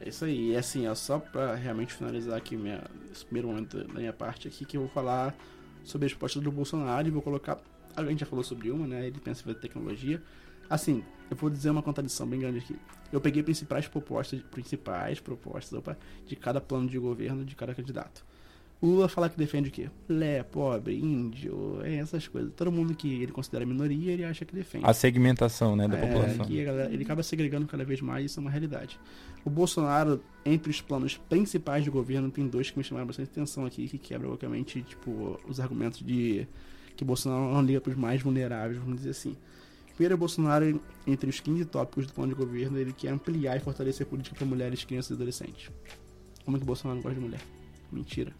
S5: É isso aí. E assim, ó, só pra realmente finalizar aqui minha, esse primeiro momento da minha parte aqui, que eu vou falar sobre as propostas do Bolsonaro e vou colocar. A gente já falou sobre uma, né? Ele pensa em tecnologia. Assim, eu vou dizer uma contradição bem grande aqui. Eu peguei principais propostas, principais propostas opa, de cada plano de governo de cada candidato. Lula fala que defende o quê? Lé, pobre, índio, essas coisas. Todo mundo que ele considera minoria, ele acha que defende.
S3: A segmentação né, da
S5: É,
S3: população.
S5: galera- ele acaba segregando cada vez mais, isso é uma realidade. O Bolsonaro, entre os planos principais do governo, tem dois que me chamaram bastante atenção aqui, que quebram, obviamente, tipo, os argumentos de que Bolsonaro não liga para os mais vulneráveis, vamos dizer assim. Primeiro, o Bolsonaro, entre os 15 tópicos do plano de governo, ele quer ampliar e fortalecer a política para mulheres, crianças e adolescentes. como é que o Bolsonaro gosta de mulher? Mentira.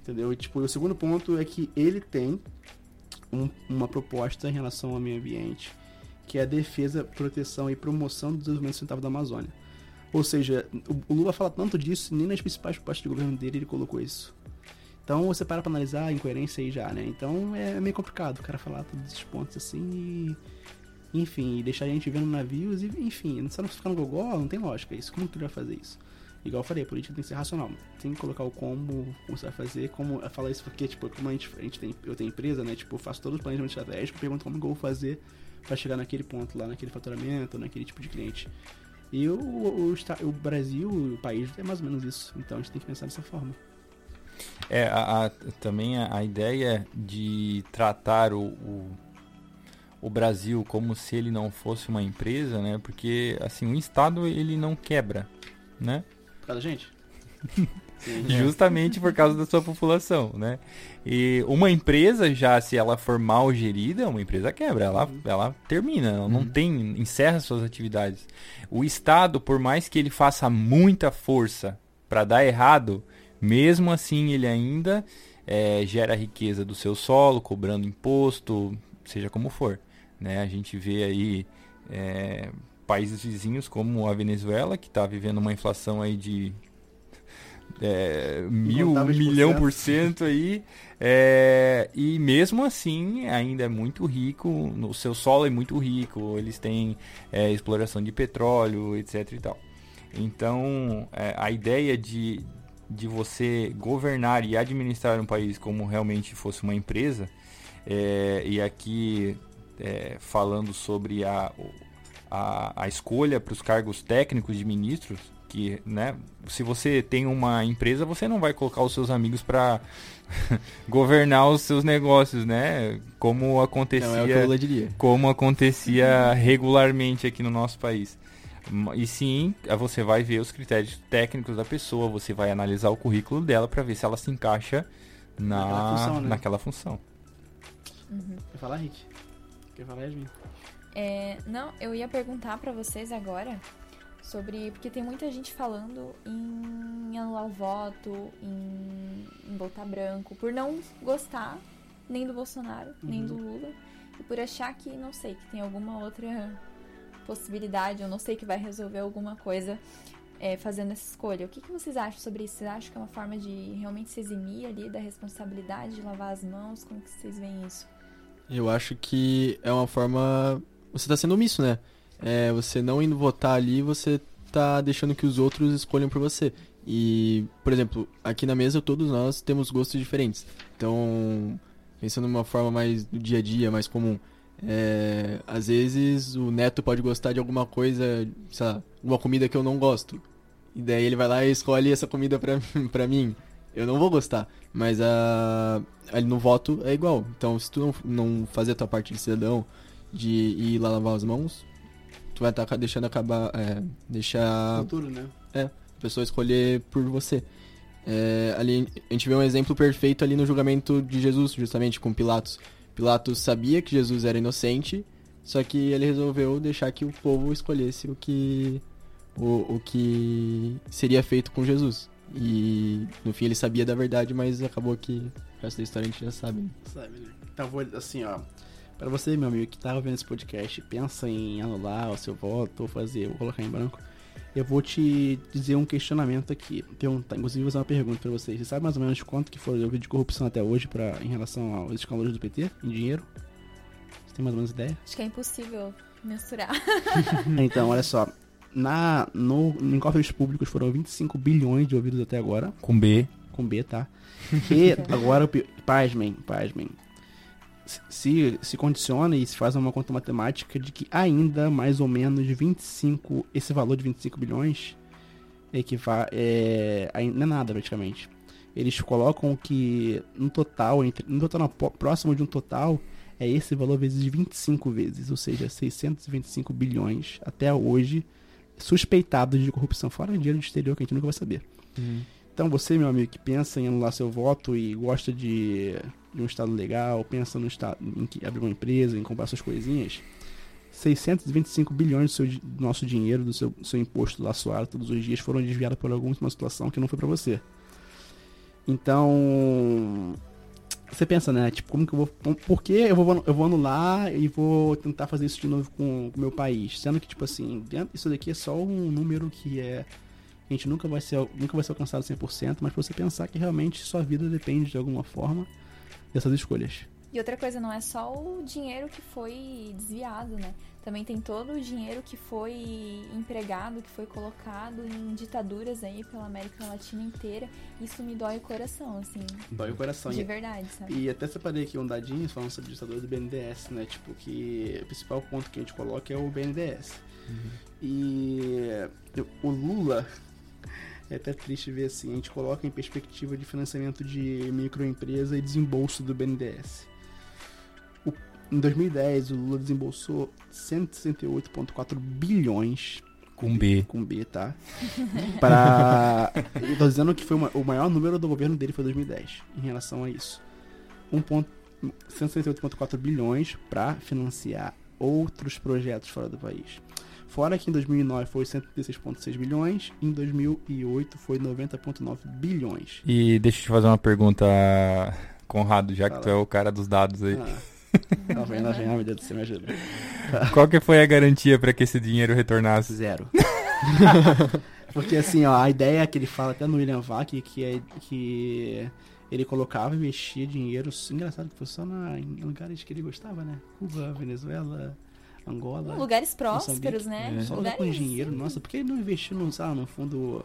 S5: Entendeu? E, tipo, o segundo ponto é que ele tem um- uma proposta em relação ao meio ambiente, que é a defesa, proteção e promoção do desenvolvimento sustentável da Amazônia. Ou seja, o- o Lula fala tanto disso, nem nas principais propostas de governo dele ele colocou isso. Então você para pra analisar a incoerência aí já, né? Então é meio complicado o cara falar todos esses pontos assim e. Enfim, e deixar a gente vendo navios e, enfim, não ficar no gogó, não tem lógica isso. Como que ele vai fazer isso? Igual eu falei, a política tem que ser racional. Tem que colocar o como, como você vai fazer, como. Falo isso porque, tipo, como a gente, a gente tem. Eu tenho empresa, né? Tipo, eu faço todo o planejamento estratégico, pergunto como eu vou fazer pra chegar naquele ponto lá, naquele faturamento, naquele tipo de cliente. E o, o, o Brasil, o país, é mais ou menos isso. Então a gente tem que pensar dessa forma.
S3: É, a, a- também a, a ideia de tratar o, o, o Brasil como se ele não fosse uma empresa, né? Porque, assim, o Estado, ele não quebra, né?
S5: Por causa da gente? Sim. [LAUGHS]
S3: Justamente por causa da sua população, né? E uma empresa já, se ela for mal gerida, uma empresa quebra, ela, ela termina, ela não tem, encerra suas atividades. O Estado, por mais que ele faça muita força para dar errado, mesmo assim ele ainda eh, gera riqueza do seu solo, cobrando imposto, seja como for. Né? A gente vê aí eh, países vizinhos como a Venezuela, que está vivendo uma inflação aí de é, mil,
S5: por
S3: milhão por cento aí. é, e mesmo assim ainda é muito rico, o seu solo é muito rico, eles têm é, exploração de petróleo, etc e tal. Então é, a ideia de, de você governar e administrar um país como realmente fosse uma empresa, é, e aqui é, falando sobre a, a, a escolha para os cargos técnicos de ministros, que, né, se você tem uma empresa, você não vai colocar os seus amigos para [LAUGHS] governar os seus negócios, né? Como acontecia
S4: Não, é o que o Lula diria.
S3: como acontecia regularmente aqui no nosso país. E sim, você vai ver os critérios técnicos da pessoa, você vai analisar o currículo dela para ver se ela se encaixa na,
S5: Naquela função, né?
S3: naquela função.
S5: Quer falar, Rick? Quer falar, Yasmin?
S2: É, não, eu ia perguntar pra vocês agora sobre. Porque tem muita gente falando em anular o voto, em, em votar branco, por não gostar nem do Bolsonaro, nem do Lula, e por achar que, não sei, que tem alguma outra possibilidade, eu não sei que vai resolver alguma coisa é, fazendo essa escolha. O que, que vocês acham sobre isso? Vocês acham que é uma forma de realmente se eximir ali da responsabilidade de lavar as mãos? Como que vocês veem isso?
S4: Eu acho que é uma forma. Você tá sendo omisso, né? É, você não indo votar ali, você tá deixando que os outros escolham por você. E, por exemplo, aqui na mesa todos nós temos gostos diferentes. Então, pensando numa forma mais do dia a dia, mais comum. é, às vezes o neto pode gostar de alguma coisa, sei lá, uma comida que eu não gosto. E daí ele vai lá e escolhe essa comida pra, [LAUGHS] pra mim. Eu não vou gostar. Mas a, ali no voto é igual. Então, se tu não, não fazer a tua parte de cidadão, de ir lá lavar as mãos, tu vai estar deixando acabar. É, deixar
S5: Futuro, né?
S4: a pessoa escolher por você. É, ali a gente vê um exemplo perfeito ali no julgamento de Jesus, justamente com Pilatos. Pilatos sabia que Jesus era inocente, só que ele resolveu deixar que o povo escolhesse o que o, o que seria feito com Jesus. E no fim ele sabia da verdade, mas acabou que o resto da história a gente já sabe. né?
S5: Sabe, né? Então, vou, assim, ó. Pra você, meu amigo, que tá ouvindo esse podcast, pensa em anular o seu voto ou fazer, ou colocar em branco. Eu vou te dizer um questionamento aqui. Perguntar, inclusive, vou fazer uma pergunta pra vocês. Você sabe mais ou menos quanto que foi o vídeo de corrupção até hoje pra, em relação aos escândalos do PT, em dinheiro? Você tem mais ou menos ideia?
S2: Acho que é impossível mensurar. [LAUGHS]
S5: então, olha só. Na, no, em cofres públicos foram 25 bilhões de ouvidos até agora.
S3: Com B.
S5: com B, tá? [LAUGHS] E agora, pasmem, pasmem. Se, se condiciona e se faz uma conta matemática de que ainda mais ou menos 25, esse valor de 25 bilhões equivale, é, não é nada praticamente. Eles colocam que no total, entre, no total não, próximo de um total, é esse valor vezes 25 vezes, ou seja, 625 bilhões até hoje suspeitados de corrupção, fora dinheiro de exterior que a gente nunca vai saber. Então você, meu amigo, que pensa em anular seu voto e gosta de, de um estado legal, pensa no estado em que abrir uma empresa, em comprar suas coisinhas, 625 bilhões do, seu, do nosso dinheiro, do seu, do seu imposto laçoado todos os dias foram desviados por alguma situação que não foi para você. Então, você pensa, né? Tipo, como que eu vou. Por que eu vou, eu vou anular e vou tentar fazer isso de novo com o meu país? Sendo que, tipo assim, isso daqui é só um número que é. A gente nunca vai ser, nunca vai ser alcançado 100%, mas você pensar que realmente sua vida depende de alguma forma dessas escolhas.
S2: E outra coisa, não é só o dinheiro que foi desviado, né? Também tem todo o dinheiro que foi empregado, que foi colocado em ditaduras aí pela América Latina inteira. Isso me dói o coração, assim.
S5: Dói o coração.
S2: De
S5: E-
S2: verdade, sabe?
S5: E até separei aqui um dadinho falando sobre o ditador do BNDES, né? Tipo, que o principal ponto que a gente coloca é o BNDES. E o Lula, é até triste ver assim, a gente coloca em perspectiva de financiamento de microempresa e desembolso do BNDES. Em 2010, o Lula desembolsou 168,4 bilhões
S3: Com B.
S5: com B, tá? [LAUGHS] Para. Eu tô dizendo que foi uma- o maior número do governo dele foi 2010, em relação a isso. 168,4 bilhões para financiar outros projetos fora do país. Fora que em 2009 foi 116,6 bilhões, em 2008 foi 90,9 bilhões.
S3: E deixa eu te fazer uma pergunta, Conrado, já que
S5: Fala.
S3: tu é o cara dos dados aí.
S5: Ah, lá vem, lá vem, ah, meu Deus do céu, me ajuda. [LAUGHS]
S3: Qual que foi a garantia para que esse dinheiro retornasse?
S5: Zero. [LAUGHS] Porque assim, ó, a ideia que ele fala até no William Vac, que é que ele colocava e mexia dinheiro, engraçado que foi só na, em lugares que ele gostava, né? Cuba, Venezuela, Angola.
S2: Lugares prósperos,
S5: Moçambique.
S2: né?
S3: É.
S5: Só lugar com dinheiro, nossa, por que ele não investiu no, sei lá, no fundo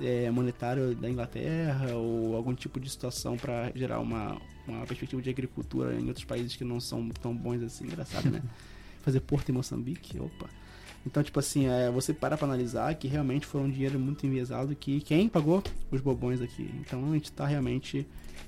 S5: é, monetário da Inglaterra ou algum tipo de situação para gerar uma, uma perspectiva de agricultura em outros países que não são tão bons assim, engraçado, né? [LAUGHS] Fazer porto em Moçambique, opa. Então, tipo assim, é, você para pra analisar que realmente foi um dinheiro muito enviesado que quem pagou? Os bobões aqui. Então a gente tá realmente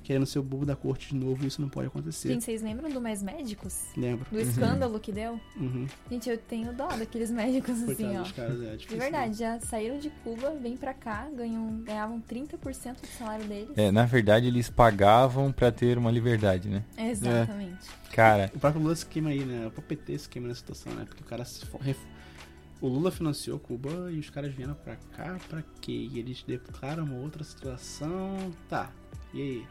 S5: querendo ser o bobo da corte de novo e isso não pode acontecer.
S2: Gente, vocês lembram do Mais Médicos?
S5: Lembro.
S2: Do escândalo que deu?
S5: Uhum.
S2: Gente, eu tenho dó daqueles médicos assim,
S5: Coitado
S2: ó.
S5: dos caras, é
S2: De
S5: difícil.
S2: verdade, já saíram de Cuba, vêm pra cá, ganham, ganhavam 30% do salário deles.
S3: É, na verdade, eles pagavam para ter uma liberdade, né?
S2: Exatamente.
S3: Cara,
S5: O próprio Lula se queima aí, né? O próprio PT se queima nessa situação, né? Porque o cara se fo- ref- O Lula financiou Cuba e os caras vieram pra cá pra quê? E eles declaram uma outra situação. Tá. E aí?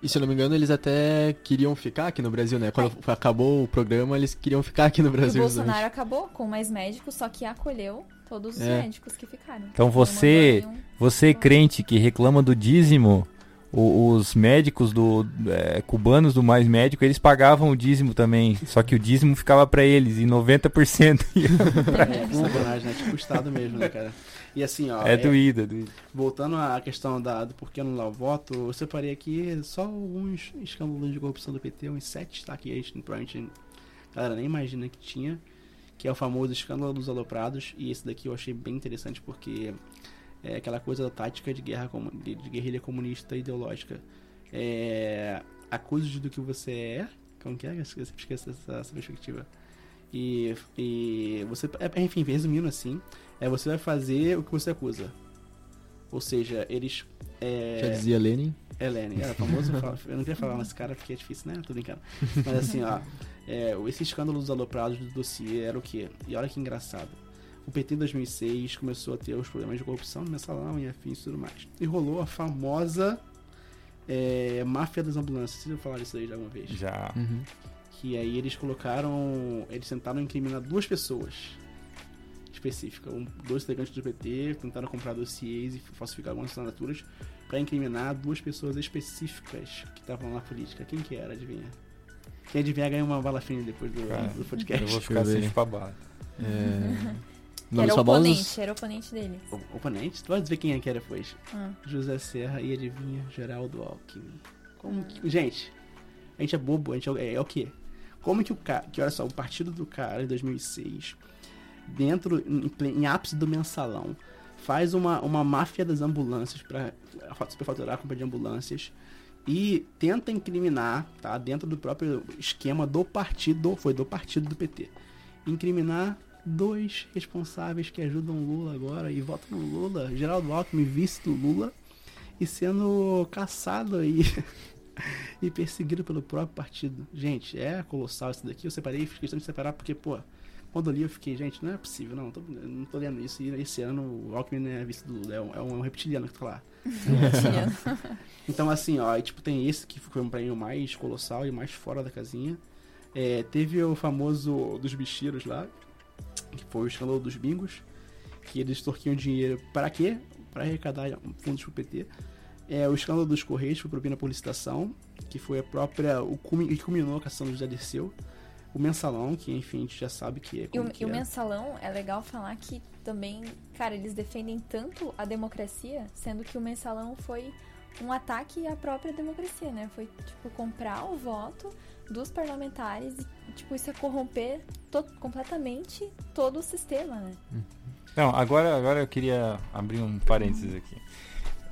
S4: E se eu não me engano, eles até queriam ficar aqui no Brasil, né? Quando acabou o programa, eles queriam ficar aqui no
S2: E o
S4: Brasil.
S2: Bolsonaro acabou com mais médicos, só que acolheu todos os
S4: É.
S2: médicos que ficaram.
S3: Então você-
S2: nenhum-
S3: você crente que reclama do dízimo, o- os médicos do é, cubanos do Mais Médico, eles pagavam o dízimo também, só que o dízimo ficava para eles e 90% ia-
S5: É, que sacanagem, né? Tipo o Estado mesmo, né, cara? E assim, ó.
S3: é doído, é doído.
S5: Voltando à questão da, do porquê anular o voto, eu separei aqui só alguns escândalos de corrupção do PT, uns sete, tá? Que a gente provavelmente a galera nem imagina que tinha, que é o famoso escândalo dos aloprados, e esse daqui eu achei bem interessante porque é aquela coisa da tática de guerra de, guerrilha comunista ideológica. É, acuse do que você é, como que é? Eu esqueci, essa, essa perspectiva. E, e você, é, enfim, resumindo assim, é você vai fazer o que você acusa. Ou seja, eles. É,
S4: Já dizia Lenin.
S5: é Lenin, era famoso. eu não queria falar nesse cara porque é difícil, né? Tô brincando. Mas assim, ó. É, esse escândalo dos aloprados do dossiê era o quê? E olha que engraçado. O PT em 2006 começou a ter os problemas de corrupção no mensalão e afins e tudo mais. E rolou a famosa é, máfia das ambulâncias. Vocês já falaram isso aí já uma vez?
S3: Já.
S4: Uhum.
S5: Que aí eles colocaram. Eles tentaram incriminar duas pessoas específicas. Um, dois integrantes do PT tentaram comprar dossiês e falsificar algumas assinaturas para incriminar duas pessoas específicas que estavam na política. Quem que era, adivinha? Quem adivinhar ganha uma bala fina depois do,
S3: Cara,
S5: do podcast.
S3: Eu vou ficar assim de babado.
S4: É... [LAUGHS] Nomes
S2: era oponente, era oponente deles.
S5: O- Oponente? Tu vai ver quem é que era depois.
S2: Ah.
S5: José Serra e adivinha, Geraldo Alckmin. Como que... Gente, a gente é bobo, a gente é, é o quê? Como que o cara, que olha só, o partido do cara em 2006, dentro, em, em ápice do mensalão, faz uma, uma máfia das ambulâncias para superfaturar a compra de ambulâncias e tenta incriminar, tá, dentro do próprio esquema do partido, foi do partido do PT, incriminar dois responsáveis que ajudam o Lula agora e votam no Lula, Geraldo Alckmin, vice do Lula, e sendo caçado e, [LAUGHS] e perseguido pelo próprio partido. Gente, é colossal isso daqui. Eu separei, fiz questão de separar porque, pô, Quando eu li, eu fiquei, gente, não é possível, não, tô, não tô lendo isso. E esse ano o Alckmin é visto do Lula, é um, é um reptiliano que tá lá. [LAUGHS] [LAUGHS] então, assim, ó, aí, tipo, tem esse que foi um prêmio mais colossal e mais fora da casinha. É, teve o famoso dos bicheiros lá, que foi o escândalo dos bingos, que eles extorquiam dinheiro para quê? Para arrecadar fundos pro PT. É, o escândalo dos Correios foi propina por licitação, que foi a própria. o que culminou a ação do José Dirceu. O mensalão, que enfim a gente já sabe que é.
S2: E o,
S5: que
S2: e o
S5: é.
S2: mensalão é legal falar que também, cara, eles defendem tanto a democracia, sendo que o mensalão foi um ataque à própria democracia, né? Foi, tipo, comprar o voto dos parlamentares e, tipo, isso é corromper to completamente todo o sistema, né?
S3: Não, agora, agora eu queria abrir um parênteses aqui.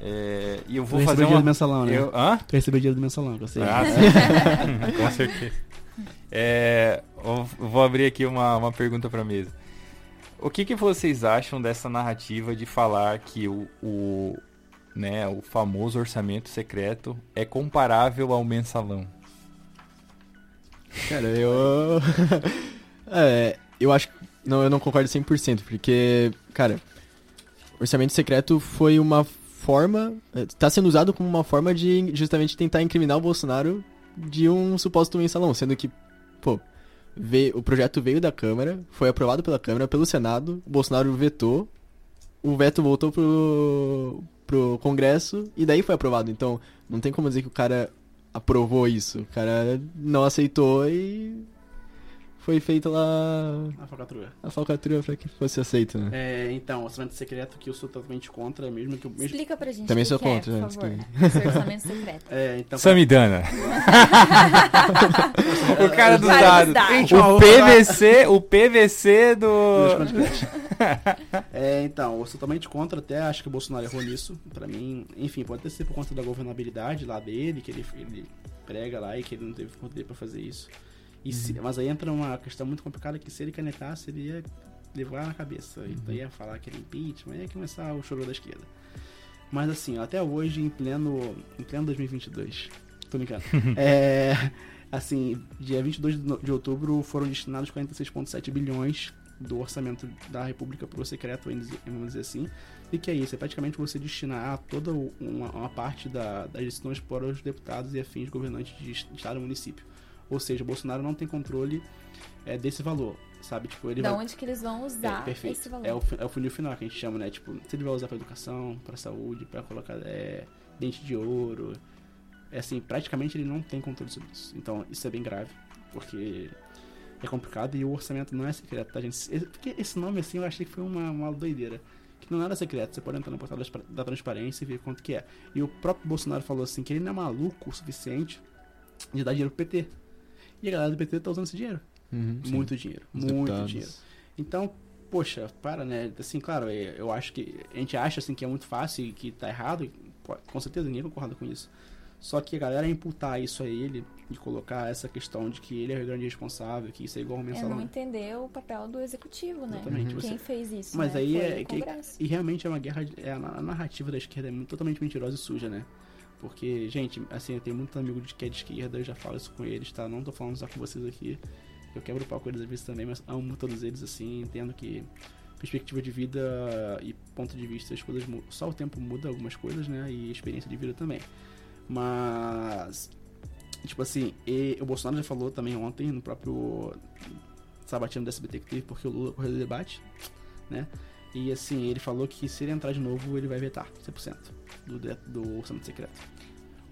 S3: É, e eu vou
S5: Tu
S3: fazer
S5: recebeu dinheiro
S3: uma...
S5: do mensalão, né?
S3: Eu... Hã?
S5: Tu recebeu dinheiro do mensalão, sei.
S3: Ah, sim. [LAUGHS] Com certeza. É, vou abrir aqui uma, uma pergunta para mesa. O que, que vocês acham dessa narrativa de falar que o, o, né, o famoso orçamento secreto é comparável ao mensalão?
S4: Cara, eu. [LAUGHS] é, eu acho. Não, eu não concordo 100%, porque, cara, orçamento secreto foi uma forma. Está sendo usado como uma forma de justamente tentar incriminar o Bolsonaro de um suposto mensalão, sendo que, pô, veio, o projeto veio da Câmara, foi aprovado pela Câmara, pelo Senado, o Bolsonaro vetou, o veto voltou pro, pro Congresso e daí foi aprovado. Então, não tem como dizer que o cara aprovou isso. O cara não aceitou e foi feita lá
S5: A falcatrua.
S4: a falcatrua pra que fosse aceito, né?
S5: É, então, orçamento secreto que eu sou totalmente contra, mesmo que. Mesmo...
S2: Explica pra gente
S4: Também sou
S2: que
S4: contra,
S2: é,
S4: né,
S2: por favor. orçamento secreto.
S5: É, então.
S3: Samidana. [LAUGHS] o cara dos dados. O PVC, o PVC do... [LAUGHS]
S5: É, então, eu sou totalmente contra, até acho que o Bolsonaro errou nisso. Pra mim, enfim, pode até ser por conta da governabilidade lá dele, que ele, ele prega lá e que ele não teve poder pra fazer isso. E se- mas aí entra uma questão muito complicada que se ele canetasse, ele ia levar na cabeça. Então ia falar que era impeachment, ia começar o choro da esquerda. Mas assim, até hoje, em pleno, em pleno 2022, tô brincando, [LAUGHS] é, assim, dia 22 de outubro foram destinados 46,7 bilhões do orçamento da República para o secreto, vamos dizer- assim. E que é isso? É praticamente você destinar toda uma, uma parte da- das decisões para os deputados e afins governantes de est- estado e município. Ou seja, o Bolsonaro não tem controle é, desse valor, sabe? Tipo, ele
S2: Da
S5: vai...
S2: onde que eles vão
S5: É,
S2: usar
S5: perfeito.
S2: esse valor.
S5: É o, é o funil final que a gente chama, né? Tipo, se ele vai usar pra educação, pra saúde, pra colocar é, dente de ouro. É assim, praticamente ele não tem controle sobre isso. Então, isso é bem grave, porque é complicado e o orçamento não é secreto, tá, gente? Porque esse nome, assim, eu achei que foi uma, uma doideira. Que não era secreto, você pode entrar no portal da transparência e ver quanto que é. E o próprio Bolsonaro falou assim, que ele não é maluco o suficiente de dar dinheiro pro PT. E a galera do PT tá usando esse dinheiro.
S4: Uhum, sim.
S5: Muito dinheiro,
S4: Os
S5: muito
S4: deputados.
S5: dinheiro. Então, poxa, para, né? Assim, claro, é, eu acho que a gente acha assim que é muito fácil e que tá errado, com certeza ninguém concorda com isso. Só que a galera imputar isso a ele e colocar essa questão de que ele é o grande responsável, que isso é igual ao
S2: É
S5: mensalão.
S2: não entender o papel do executivo, né?
S5: Exatamente,
S2: Quem
S5: você-
S2: fez isso,
S5: Mas
S2: né?
S5: aí
S2: Foi
S5: é que-. E realmente é uma guerra, é, a narrativa da esquerda é totalmente mentirosa e suja, né? Porque, gente, assim, eu tenho muito amigo de que é de esquerda, eu já falo isso com eles, tá? Não tô falando só com vocês aqui. Eu quebro o pau com eles às vezes também, mas amo todos eles, assim, entendo que perspectiva de vida e ponto de vista, as coisas. Só o tempo muda algumas coisas, né? E experiência de vida também. Mas, tipo assim, e, o Bolsonaro já falou também ontem no próprio sabatino do SBT que teve, porque o Lula correu do debate, né? E assim, ele falou que se ele entrar de novo, ele vai vetar 100% do, do orçamento secreto.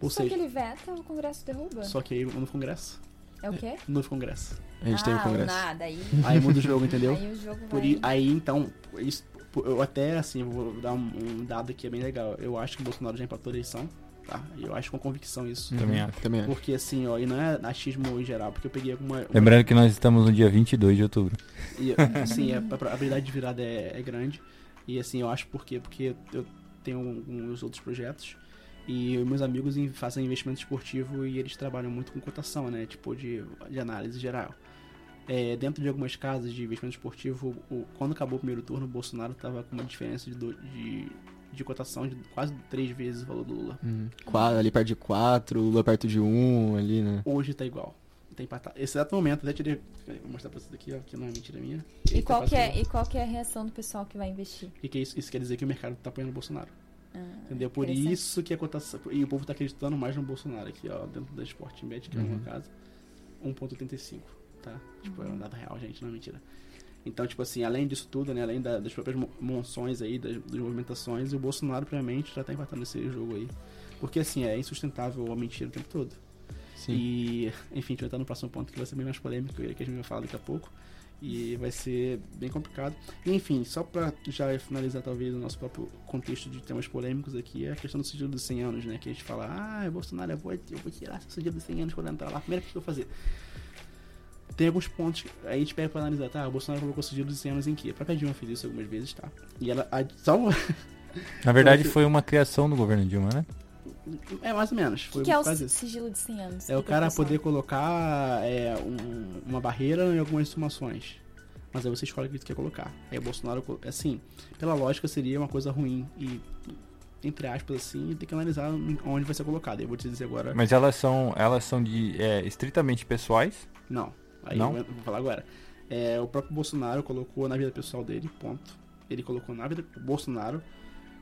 S5: Ou
S2: Só
S5: seja,
S2: que ele veta, o Congresso derruba.
S5: só que aí no Congresso.
S2: É o quê?
S5: No Congresso.
S4: A gente
S2: ah,
S4: tem o Congresso.
S2: nada. Aí,
S5: Aí muda o jogo, entendeu?
S2: aí o jogo
S5: Por
S2: vai...
S5: i- aí então, isso, por- eu até assim, eu vou dar um, um dado aqui é bem legal. Eu acho que o Bolsonaro já empatou a eleição, tá? Eu acho com convicção isso.
S3: Também
S4: Uhum,
S3: acho.
S4: Também acho.
S5: Porque assim, ó, e não é achismo em geral, porque eu peguei alguma. uma-
S3: Lembrando que nós estamos no dia 22 de outubro.
S5: E, assim, a, a probabilidade de virada é, é grande. E assim, eu acho por quê? Porque eu tenho alguns outros projetos e meus amigos in- fazem investimento esportivo e eles trabalham muito com cotação, né? Tipo, de, de análise geral. É, dentro de algumas casas de investimento esportivo, o- quando acabou o primeiro turno, o Bolsonaro tava com uma diferença de, do- de, de cotação de quase três vezes o valor do Lula.
S4: Uhum. Quatro, ali perto de 4, Lula perto de 1, um, ali, né?
S5: Hoje tá igual. Tá empatado. Esse exato momento, até tirei. Vou mostrar pra vocês aqui, ó, que não é mentira minha.
S2: E qual,
S5: tá
S2: que é, e qual que é a reação do pessoal que vai investir?
S5: O que, que é isso? Isso quer dizer que o mercado tá apoiando o Bolsonaro.
S2: Ah,
S5: Entendeu? Por isso que a cotação. E o povo tá acreditando mais no Bolsonaro aqui, ó, dentro da Sporting Bet, que é
S3: Uhum.
S5: uma casa. 1,85, tá? Tipo, é um dado real, gente, não é mentira. Então, tipo assim, além disso tudo, né? Além da- das próprias mo- monções aí, das, das movimentações, o Bolsonaro, provavelmente, já tá empatando esse jogo aí. Porque, assim, é insustentável a mentira o tempo todo.
S4: Sim.
S5: E, [LAUGHS] enfim, a gente vai no próximo ponto que vai ser bem mais polêmico, que a gente vai falar daqui a pouco. E vai ser bem complicado. E, enfim, só pra já finalizar, talvez, o nosso próprio contexto de temas polêmicos aqui, é a questão do sigilo dos 100 anos, né? Que a gente fala, ah, Bolsonaro, eu vou, eu vou tirar seu sigilo dos 100 anos quando entrar lá. Primeira coisa que eu vou fazer. Tem alguns pontos, aí a gente pega pra analisar, tá? O Bolsonaro colocou o sigilo dos 100 anos em quê? A própria Dilma fez isso algumas vezes, tá? E ela, a, só
S3: Na verdade,
S5: Então,
S3: foi uma criação do governo Dilma, né?
S5: É mais ou menos.
S2: O
S5: Foi
S2: que, que é o sigilo de 100 anos?
S5: É o cara poder colocar é, um- uma barreira em algumas informações. Mas aí você escolhe o que você quer colocar. Aí o Bolsonaro, co- assim, pela lógica seria uma coisa ruim. E, entre aspas, assim, tem que analisar onde vai ser colocado. Eu vou te dizer agora.
S3: Mas elas são, elas são de é, estritamente pessoais.
S5: Não. Aí
S3: Não?
S5: eu vou falar agora. É, o próprio Bolsonaro colocou na vida pessoal dele, ponto. Ele colocou na vida. O Bolsonaro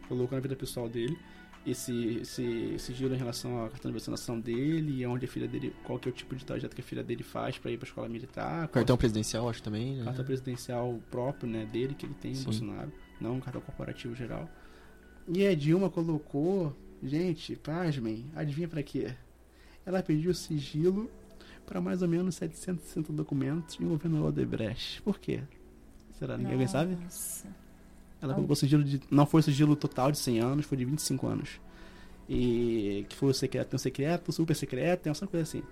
S5: colocou na vida pessoal dele esse, esse sigilo em relação à cartão de vacinação dele e onde a filha dele. Qual que é o tipo de trajeto que a filha dele faz pra ir pra escola militar.
S4: Cartão presidencial, acho também, né?
S5: cartão presidencial próprio, né, dele que ele tem,
S4: Sim.
S5: Bolsonaro, não um cartão corporativo geral. E a Dilma colocou, gente, pasmem, adivinha pra quê? Ela pediu sigilo para mais ou menos 760 documentos envolvendo o Odebrecht. Por quê? Será? Ninguém alguém sabe?
S2: Nossa.
S5: Ela colocou sigilo de. Não foi sigilo total de 100 anos, foi de 25 anos. E que foi o secreto, tem o secreto, o super secreto, tem uma coisa assim.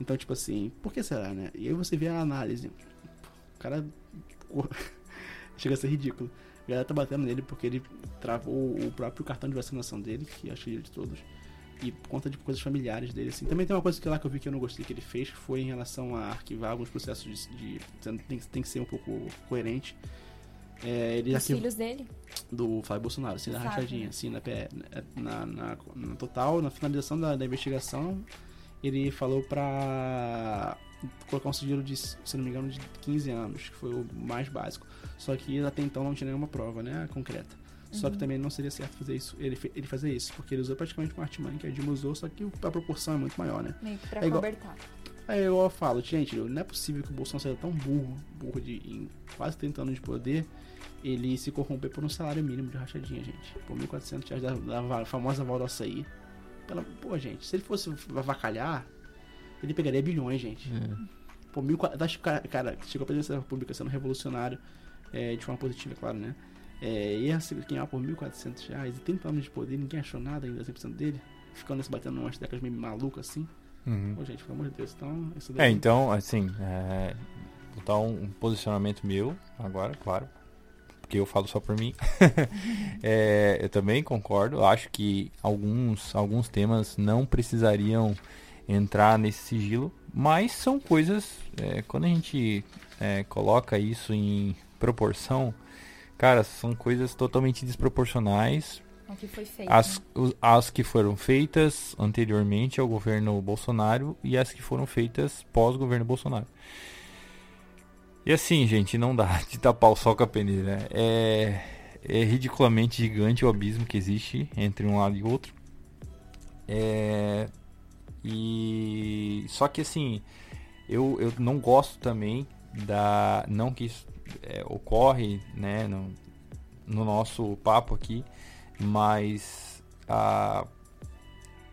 S5: Então, tipo assim, por que será, né? E aí você vê a análise. O cara. [LAUGHS] Chega a ser ridículo. A galera tá batendo nele porque ele travou o próprio cartão de vacinação dele, que acho que é de todos. E por conta de coisas familiares dele, assim. Também tem uma coisa que lá que eu vi que eu não gostei que ele fez, que foi em relação a arquivar alguns processos de. de tem, tem que ser um pouco coerente. É, ele
S2: Os
S5: arquiv-
S2: filhos dele?
S5: do Flávio Bolsonaro, assim, na rachadinha, assim, na, na, na, na total, na finalização da, da investigação, ele falou pra colocar um sigilo de, se não me engano, de 15 anos, que foi o mais básico. Só que até então não tinha nenhuma prova, né, concreta. Só que também não seria certo fazer isso, ele, ele fazer isso, porque ele usou praticamente uma artimanha que a Dilma usou, só que a proporção é muito maior, né?
S2: Meio que pra
S5: É igual-
S2: cobertar.
S5: Aí eu falo, gente, não é possível que o Bolsonaro seja tão burro, burro de em quase 30 anos de poder, ele se corromper por um salário mínimo de rachadinha, gente. Por 1.400 reais da, da va- famosa Val do Açaí. Pela, pô, gente, se ele fosse avacalhar, ele pegaria bilhões, gente.
S4: É.
S5: Pô, 1.400, acho que, cara, cara, chegou a presidência da República sendo revolucionário, é, de forma positiva, claro, né? É, ia se ganhar por 1.400 reais e 30 anos de poder, ninguém achou nada ainda 100% dele. Ficando nesse batendo umas décadas meio malucas assim.
S3: Uhum.
S5: Pô, gente, pelo amor de Deus, então. Isso
S3: É,
S5: daí-
S3: então, assim, é, vou dar um, um posicionamento meu agora, claro, porque eu falo só por mim. [LAUGHS] É, eu também concordo, acho que alguns, alguns temas não precisariam entrar nesse sigilo, mas são coisas, é, quando a gente é, coloca isso em proporção, cara, são coisas totalmente desproporcionais
S2: O que foi feito.
S3: as,
S2: né?
S3: as que foram feitas anteriormente ao governo Bolsonaro e as que foram feitas pós-governo Bolsonaro. E assim, gente, não dá [LAUGHS] de tapar o sol com a peneira. É, é ridiculamente gigante o abismo que existe entre um lado e outro. É, e só que assim, eu, eu não gosto também da não que isso é, ocorre, né, no, no nosso papo aqui, mas a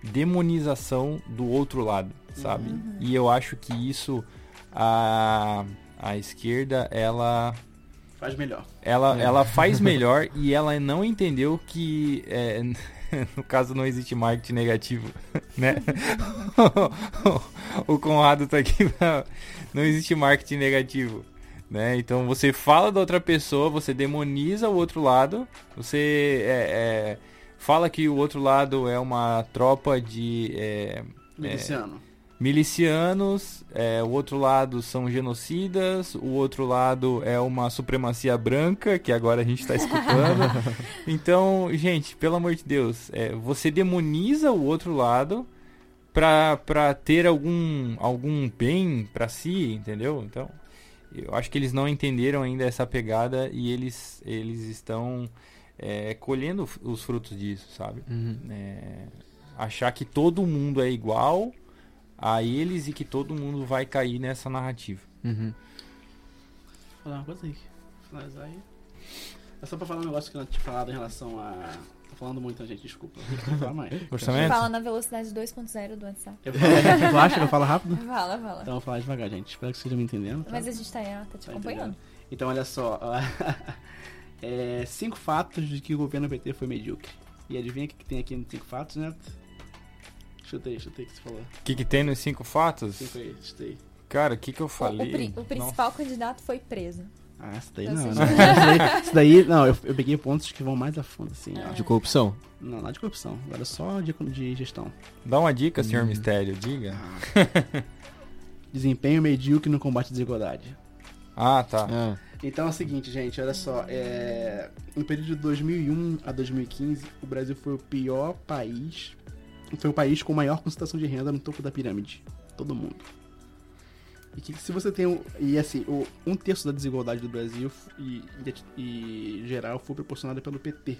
S3: demonização do outro lado, sabe?
S2: Uhum.
S3: E eu acho que isso a, a esquerda ela
S5: Faz melhor.
S3: ela,
S4: É.
S3: ela faz [LAUGHS] melhor e ela não entendeu que é, [LAUGHS] no caso não existe marketing negativo, [LAUGHS] né? o Conrado tá aqui pra... não existe marketing negativo, né? Então você fala da outra pessoa, você demoniza o outro lado, você é, é, fala que o outro lado é uma tropa de é,
S5: Miliciano.
S3: milicianos, é, o outro lado são genocidas, o outro lado é uma supremacia branca, que agora a gente está escutando. [LAUGHS] então, gente, pelo amor de Deus, é, você demoniza o outro lado pra, pra ter algum, algum bem pra si, entendeu? Então, eu acho que eles não entenderam ainda essa pegada e eles, eles estão é, colhendo os frutos disso, sabe?
S4: Uhum.
S3: É, achar que todo mundo é igual a eles e que todo mundo vai cair nessa narrativa.
S4: Uhum.
S5: Vou falar uma coisa aí. Finalizar aí. É só pra falar um negócio que eu não tinha falado em relação a. Falando muito, gente, desculpa. Falar mais. [LAUGHS]
S2: Fala na velocidade 2.0 do WhatsApp.
S5: Eu falo- [LAUGHS] Tu acha que eu falo rápido?
S2: Fala, fala.
S5: Então eu vou falar devagar, gente. Espero que vocês estejam me entendendo. tá?
S2: Mas a gente tá, tá te
S5: Tá
S2: acompanhando.
S5: entendendo? Então, olha só. [LAUGHS] É, cinco fatos de que o governo PT foi medíocre. E adivinha o que, que tem aqui nos cinco fatos, Neto? Chutei, chutei o que você falou.
S3: O que, que tem nos cinco fatos?
S5: Cinco aí, chutei.
S3: Cara, o que, que eu
S2: O, o
S3: falei?
S2: pri- o principal candidato foi preso.
S5: Ah, isso daí
S2: Ou
S5: não. não. Isso daí, isso daí- não, eu, eu peguei pontos que vão mais a fundo, assim. ó.
S4: De corrupção.
S5: Não, nada de corrupção. Agora só de, de gestão.
S3: Dá uma dica, senhor
S4: Hum.
S3: Mistério, diga.
S5: Desempenho medíocre no combate à desigualdade.
S3: Ah, tá.
S4: Ah,
S5: Então é o seguinte, gente, olha só. É... No período de 2001 a 2015, o Brasil foi o pior país. Foi o país com maior concentração de renda no topo da pirâmide. Todo mundo. E que se você tem. E assim, um terço da desigualdade do Brasil e, e, e geral foi proporcionada pelo PT.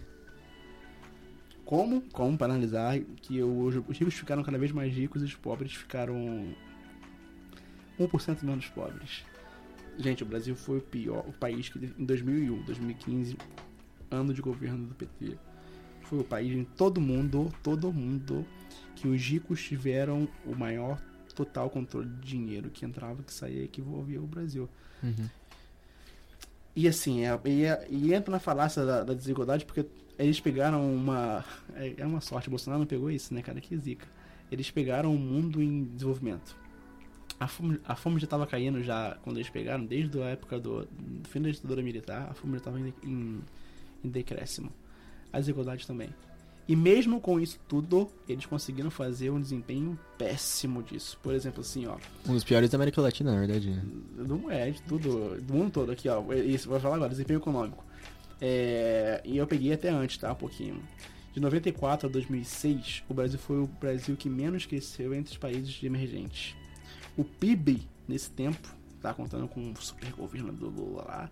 S5: Como? Como para analisar que os, os ricos ficaram cada vez mais ricos e os pobres ficaram 1% menos pobres. Gente, o Brasil foi o pior, o país que em 2001, 2015, ano de governo do PT, foi o país em todo mundo, todo mundo, que os ricos tiveram o maior total controle de dinheiro que entrava, que saía e que envolvia o Brasil.
S4: uhum.
S5: E assim, é, e, é- e entra na falácia da, da desigualdade porque eles pegaram uma. É, é uma sorte, Bolsonaro não pegou isso, né, cara? Que zica. Eles pegaram o mundo em desenvolvimento. A fome, a fome já estava caindo já quando eles pegaram, desde a época do, do fim da ditadura militar, a fome já estava em, em, em decréscimo. A desigualdade também. E mesmo com isso tudo, eles conseguiram fazer um desempenho péssimo disso. Por exemplo, assim, ó.
S4: Um dos piores da América Latina, na verdade. né?
S5: Não é, de tudo, do mundo todo aqui, ó. Isso, vou falar agora, desempenho econômico. É, e eu peguei até antes, tá? Um pouquinho. De 94 a 2006, o Brasil foi o Brasil que menos cresceu entre os países emergentes. O PIB, nesse tempo, tá contando com o super governo do Lula lá,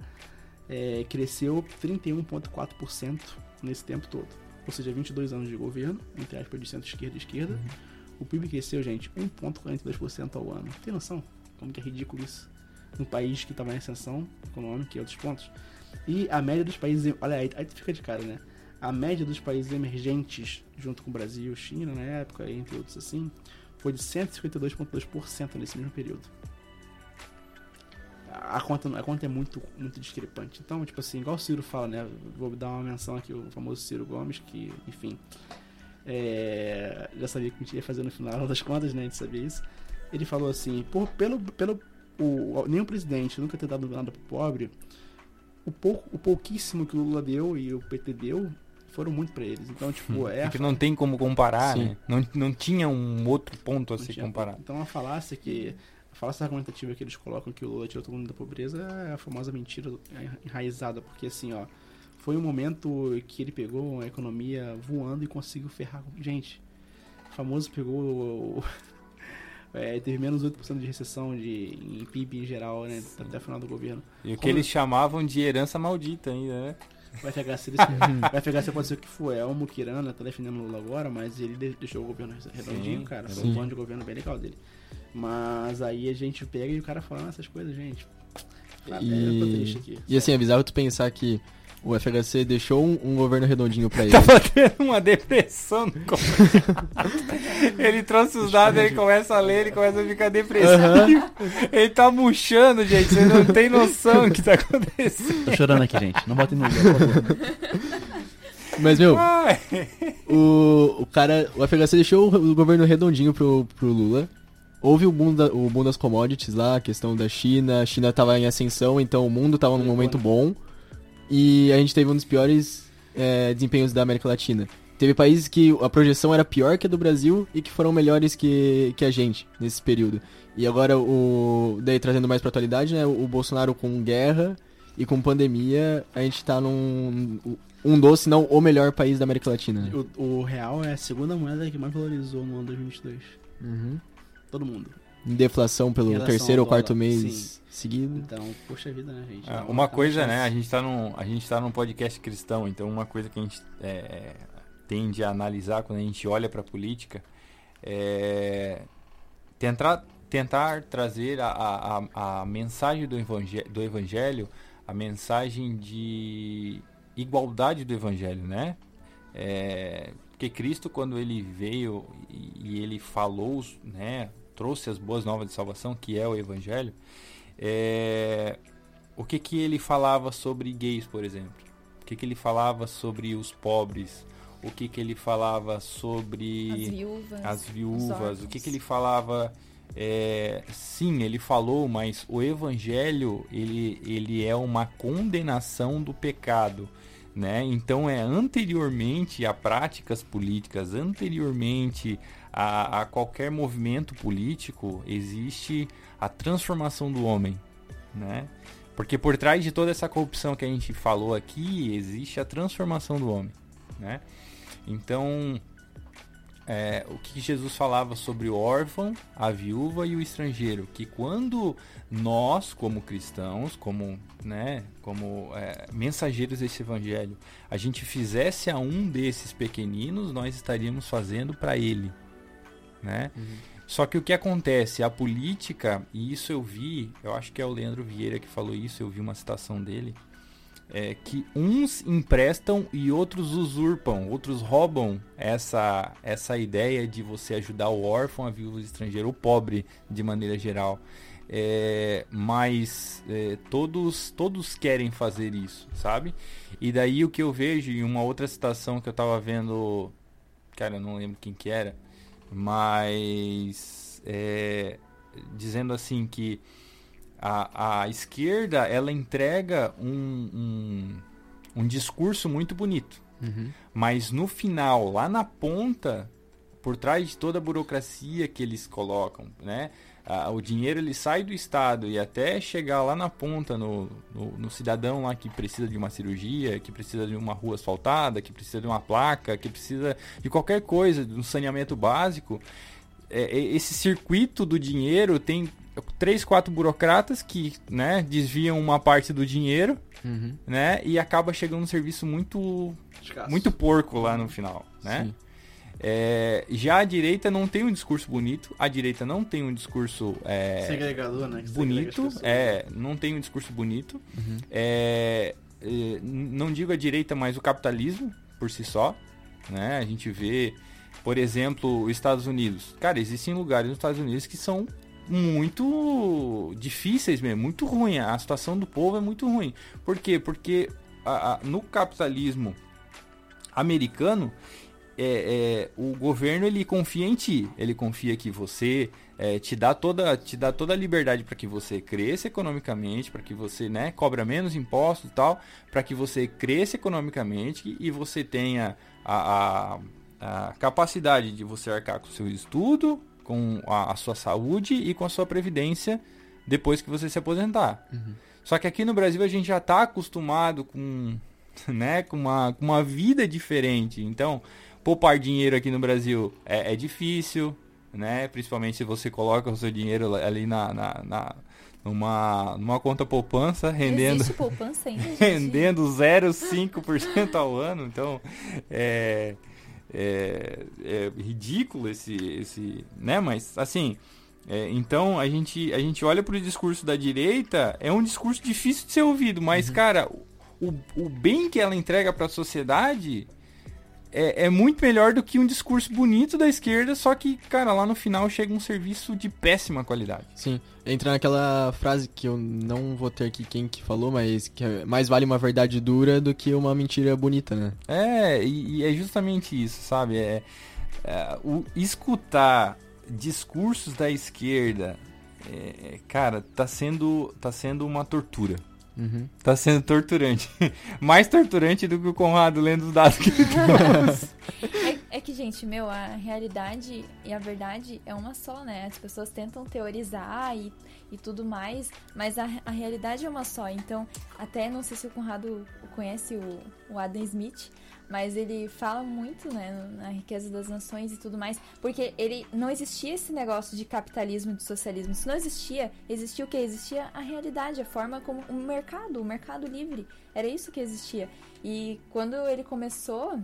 S5: é, cresceu 31,4% nesse tempo todo. Ou seja, 22 anos de governo, entre aspas, de centro-esquerda e esquerda. O PIB cresceu, gente, 1,42% ao ano. Tem noção como que é ridículo isso? Num país que estava em ascensão econômica e outros pontos. E a média dos países. Olha aí, aí tu fica de cara, né? A média dos países emergentes, junto com o Brasil, China, na época, entre outros assim, foi de 152,2% nesse mesmo período. A conta, a conta é muito, muito discrepante. Então, tipo assim, igual o Ciro fala, né? Vou dar uma menção aqui, o famoso Ciro Gomes, que, enfim, é, já sabia que a gente ia fazer no final [LAUGHS] das contas, né? A gente sabia isso. Ele falou assim, por, pelo, pelo o, nenhum presidente nunca ter dado nada pro pobre, o, pouco, o pouquíssimo que o Lula deu e o PT deu foram muito pra eles. Então, tipo, é a
S3: Porque não tem como comparar,
S4: Sim.
S3: né? Não, não tinha um outro ponto a
S5: Não
S3: ser comparado.
S5: Então a falácia que. A falácia argumentativa que eles colocam que o Lula tirou todo mundo da pobreza é a famosa mentira enraizada, porque assim, ó, foi um momento que ele pegou a economia voando e conseguiu ferrar. com- Gente, o famoso pegou. o- [LAUGHS] é, teve menos 8% de recessão de, em PIB em geral, né? Até o final do governo.
S3: E o que
S5: Como-
S3: eles chamavam de herança maldita ainda, né?
S5: O FHC, desse, o FHC pode ser o que for. É o Mukirana, tá defendendo o Lula agora, mas ele de- deixou o governo redondinho,
S3: Sim,
S5: cara. Foi
S4: sim.
S5: um plano de governo bem legal dele. Mas aí a gente pega e o cara falando essas coisas, gente. Ah, eu tô triste
S4: E,
S5: aqui.
S4: e assim, é bizarro tu pensar que o FHC deixou um, um governo redondinho pra [LAUGHS] ele.
S3: Tava tendo uma depressão no começo. [LAUGHS] Ele trouxe os dados, ele começa a ler, ele começa a ficar depressivo. [LAUGHS] Ele tá murchando, gente. Você não tem noção do que tá acontecendo.
S5: Tô chorando aqui, gente. Não botem no por favor.
S4: Mas, meu,
S3: Ai.
S4: o, o cara. O FHC deixou o, o governo redondinho pro, pro Lula. Houve o boom, da- o boom das commodities lá, a questão da China. A China tava em ascensão, então o mundo tava num momento bom. E a gente teve um dos piores é, desempenhos da América Latina. Teve países que a projeção era pior que a do Brasil e que foram melhores que, que a gente nesse período. E agora, o daí trazendo mais pra atualidade, né? O Bolsonaro com guerra e com pandemia, a gente tá num. Um dos, se não o melhor país da América Latina.
S5: O, o real é a segunda moeda que mais valorizou no ano 2022.
S4: Uhum.
S5: Todo mundo.
S4: Deflação pelo terceiro ou quarto mês
S5: sim.
S4: seguido.
S5: Então, poxa vida, né, gente?
S3: Ah,
S5: Então,
S3: uma
S5: é
S3: coisa, né? A
S5: chance.
S3: gente tá num, a gente tá num podcast cristão, então uma coisa que a gente é, é, tende a analisar quando a gente olha para a política é tentar, tentar trazer a, a, a- a mensagem do evangelho, do evangelho, a mensagem de igualdade do evangelho, né? É, porque Cristo, quando ele veio e, e ele falou, né, trouxe as boas novas de salvação, que é o evangelho, é, o que que ele falava sobre gays, por exemplo? O que que ele falava sobre os pobres? O que que ele falava sobre
S2: As viúvas.
S3: as viúvas? O que que ele falava? é, sim, ele falou, mas o evangelho ele, ele é uma condenação do pecado, né? Então é anteriormente a práticas políticas, anteriormente a, a qualquer movimento político existe a transformação do homem, né? Porque por trás de toda essa corrupção que a gente falou aqui existe a transformação do homem, né? Então é, o que Jesus falava sobre o órfão, a viúva e o estrangeiro, que quando nós, como cristãos, como, né, como é, mensageiros desse evangelho, a gente fizesse a um desses pequeninos, nós estaríamos fazendo para ele, né? Só que o que acontece, a política, e isso eu vi, eu acho que é o Leandro Vieira que falou isso, eu vi uma citação dele, é que uns emprestam e outros usurpam, outros roubam essa, essa ideia de você ajudar o órfão, a viúva estrangeira, o pobre de maneira geral. É, mas é, todos, todos querem fazer isso, sabe? E daí o que eu vejo em uma outra citação que eu tava vendo, cara, eu não lembro quem que era, mas é, dizendo assim que a, a esquerda ela entrega um, um, um discurso muito bonito,
S4: Uhum.
S3: mas no final, lá na ponta, por trás de toda a burocracia que eles colocam, né? ah, o dinheiro ele sai do Estado e até chegar lá na ponta, no, no, no cidadão lá que precisa de uma cirurgia, que precisa de uma rua asfaltada, que precisa de uma placa, que precisa de qualquer coisa, de um saneamento básico. É, é, esse circuito do dinheiro tem três, quatro burocratas que né, desviam uma parte do dinheiro
S4: Uhum.
S3: né, e acaba chegando um serviço muito
S5: Escasso.
S3: muito porco lá no final, né? É, já a direita não tem um discurso bonito, a direita não tem um discurso é,
S5: Segregador, né? que
S3: bonito, é, não tem um discurso bonito.
S4: Uhum.
S3: É, é, não digo a direita, mas o capitalismo por si só, né? A gente vê, por exemplo, os Estados Unidos. Cara, existem lugares nos Estados Unidos que são muito difíceis mesmo, muito ruim. A situação do povo é muito ruim. Por quê? Porque a- a- no capitalismo americano, é, é, o governo ele confia em ti, ele confia que você é, te dá toda te dá toda a liberdade para que você cresça economicamente, para que você né, cobra menos impostos e tal, para que você cresça economicamente e você tenha a, a, a capacidade de você arcar com o seu estudo, com a, a sua saúde e com a sua previdência depois que você se aposentar. Só que aqui no Brasil a gente já está acostumado com, [LAUGHS] né, com, uma, com uma vida diferente. Então, poupar dinheiro aqui no Brasil é, é difícil, né? Principalmente se você coloca o seu dinheiro ali na, na, na- numa, numa conta poupança, rendendo,
S2: Existe poupança ainda, [LAUGHS]
S3: rendendo 0,5% ao ano. Então, é, é, é ridículo esse, esse, né? Mas, assim, é, então a gente, a gente olha para o discurso da direita, é um discurso difícil de ser ouvido, mas, cara, o, o bem que ela entrega para a sociedade é, é muito melhor do que um discurso bonito da esquerda, só que, cara, lá no final chega um serviço de péssima qualidade.
S4: Sim, entra naquela frase que eu não vou ter aqui quem que falou, mas que é, mais vale uma verdade dura do que uma mentira bonita, né?
S3: É, e, e é justamente isso, sabe? É, é, o escutar discursos da esquerda, é, cara, tá sendo, tá sendo uma tortura.
S4: Uhum.
S3: Tá sendo torturante. [LAUGHS] Mais torturante do que o Conrado lendo os dados que ele trouxe. [LAUGHS]
S2: É, é que, gente, meu, a realidade e a verdade é uma só, né? As pessoas tentam teorizar e, e tudo mais, mas a, a realidade é uma só. Então, até não sei se o Conrado conhece o, o Adam Smith, mas ele fala muito, né, na riqueza das nações e tudo mais, porque ele não existia esse negócio de capitalismo e de socialismo. Isso não existia. Existia o que? Existia a realidade, a forma como o mercado, o mercado livre. Era isso que existia. E quando ele começou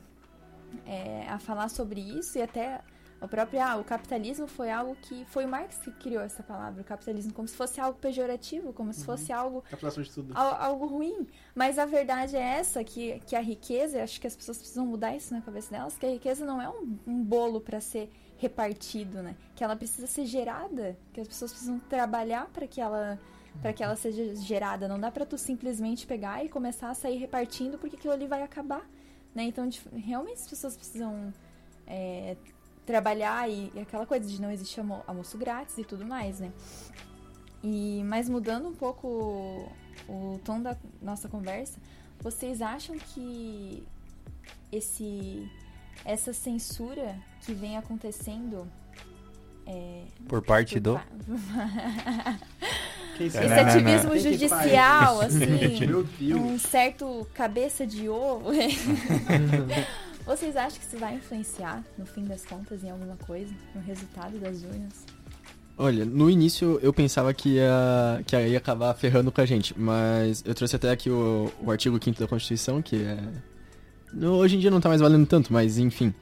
S2: é, a falar sobre isso e até o próprio ah, o capitalismo foi algo que foi o Marx que criou essa palavra, o capitalismo, como se fosse algo pejorativo, como se fosse algo
S5: Captação de tudo.
S2: al- algo ruim. Mas a verdade é essa que que a riqueza, acho que as pessoas precisam mudar isso na cabeça delas, que a riqueza não é um, um bolo para ser repartido, né? Que ela precisa ser gerada, que as pessoas precisam trabalhar para que ela para que ela seja gerada. Não dá para tu simplesmente pegar e começar a sair repartindo porque aquilo ali vai acabar, né? Então, de- realmente as pessoas precisam é, trabalhar e, e aquela coisa de não existir almo- almoço grátis e tudo mais, né? E mas mudando um pouco o, o tom da nossa conversa, vocês acham que esse essa censura que vem acontecendo é,
S3: Por parte
S2: por
S3: do.
S2: esse
S3: Não, não, não.
S2: ativismo
S5: Quem que
S2: judicial, assim, [LAUGHS]
S5: Meu Deus.
S2: um certo cabeça de ovo. [LAUGHS] Vocês acham que isso vai influenciar, no fim das contas, em alguma coisa, no resultado das urnas?
S4: Olha, no início eu pensava que ia, que ia acabar ferrando com a gente, mas eu trouxe até aqui o, o artigo 5 da Constituição, que é. no- Hoje em dia não tá mais valendo tanto, mas enfim.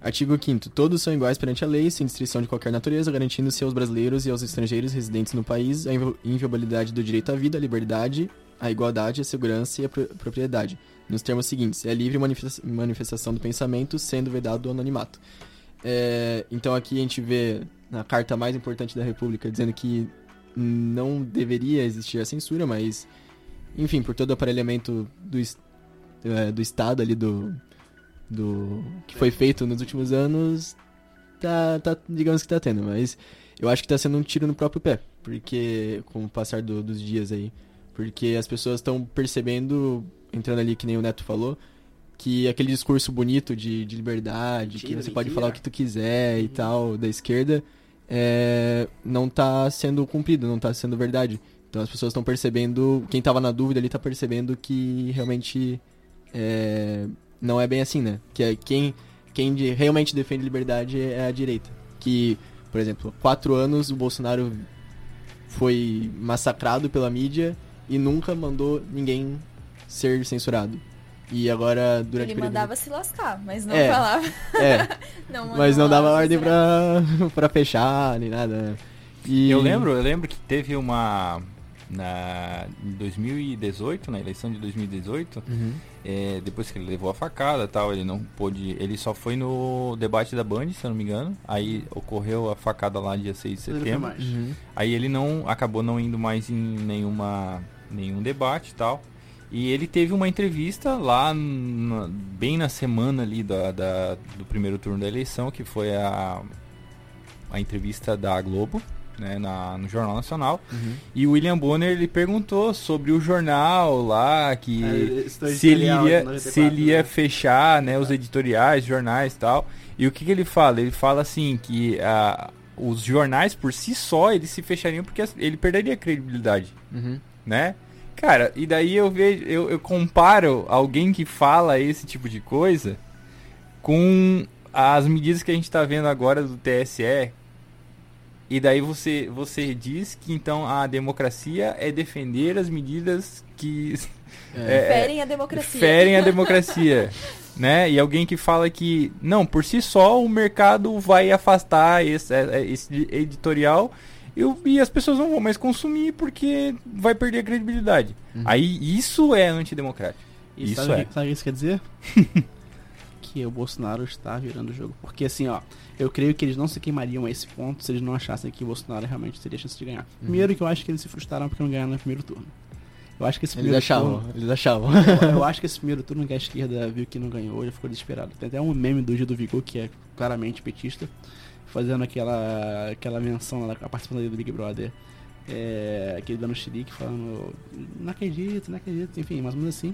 S4: Artigo 5 Todos são iguais perante a lei, sem distinção de qualquer natureza, garantindo-se aos brasileiros e aos estrangeiros residentes no país a invi- inviolabilidade do direito à vida, à liberdade, à igualdade, à segurança e pro- propriedade. Nos termos seguintes: é livre manifesta- manifestação do pensamento, sendo vedado o anonimato. É, então aqui a gente vê na carta mais importante da República dizendo que não deveria existir a censura, mas enfim, por todo o aparelhamento do, é, do Estado ali do, do que foi feito nos últimos anos, tá, tá digamos que tá tendo, mas eu acho que tá sendo um tiro no próprio pé, porque com o passar do- dos dias aí, porque as pessoas estão percebendo, entrando ali que nem o Neto falou, que aquele discurso bonito de, de liberdade, que
S5: Mentira,
S4: você pode falar o que tu quiser e tal, da esquerda, é, não tá sendo cumprido, não tá sendo verdade. Então as pessoas estão percebendo, quem tava na dúvida ali tá percebendo que realmente é, não é bem assim, né? Que é quem, quem realmente defende liberdade é a direita. Que, por exemplo, quatro anos o Bolsonaro foi massacrado pela mídia e nunca mandou ninguém ser censurado. E agora, durante
S2: Ele
S4: o período...
S2: mandava se lascar, mas não
S4: É.
S2: falava.
S4: É, [LAUGHS]
S2: Não
S4: mas não dava ordem pra, [LAUGHS] pra fechar, nem nada. né? E...
S3: Eu lembro, eu lembro que teve uma. Na, em 2018, na eleição de 2018,
S4: Uhum.
S3: é, depois que ele levou a facada tal, ele não pôde. Ele só foi no debate da Band, se eu não me engano. Aí ocorreu a facada lá dia 6 de setembro.
S4: Uhum.
S3: Aí ele não acabou não indo mais em nenhuma nenhum debate e tal. E ele teve uma entrevista lá na- bem na semana ali da, da- do primeiro turno da eleição, que foi a, a entrevista da Globo, né, na, no Jornal Nacional.
S4: Uhum.
S3: E o William Bonner ele perguntou sobre o jornal lá, que
S5: É,
S3: se ele
S5: editorial de
S3: ia,
S5: 94,
S3: se ele ia
S5: né?
S3: fechar né, os editoriais, jornais e tal. E o que, que ele fala? Ele fala assim que ah, os jornais por si só eles se fechariam porque ele perderia a credibilidade,
S4: Uhum.
S3: né? Cara, e daí eu vejo, eu, eu comparo alguém que fala esse tipo de coisa com as medidas que a gente tá vendo agora do TSE. E daí você, você diz que então a democracia é defender as medidas que
S4: É. [LAUGHS]
S2: Ferem a democracia.
S3: ferem a [LAUGHS] democracia, né? E alguém que fala que não, por si só o mercado vai afastar esse, é, esse editorial e, o- e as pessoas não vão mais consumir porque vai perder a credibilidade.
S4: Uhum.
S3: Aí isso é antidemocrático.
S5: E
S3: Isso
S5: sabe,
S3: é.
S5: o que- sabe o que isso quer dizer? [LAUGHS] que o Bolsonaro está virando o jogo. Porque assim, ó, eu creio que eles não se queimariam a esse ponto se eles não achassem que o Bolsonaro realmente teria chance de ganhar.
S3: Uhum.
S5: Primeiro que eu acho que eles se frustraram porque não ganharam no primeiro turno. Eu acho que esse
S4: Eles
S5: primeiro
S4: achavam,
S5: turno.
S4: eles achavam.
S5: eu, eu [LAUGHS] acho que esse primeiro turno que a esquerda viu que não ganhou, ele ficou desesperado. Tem até um meme do Gil do Vigor, que é claramente petista, fazendo aquela, aquela menção lá, a participação do Big Brother. É, aquele dando xerique falando, não acredito, não acredito, enfim, mais ou menos assim.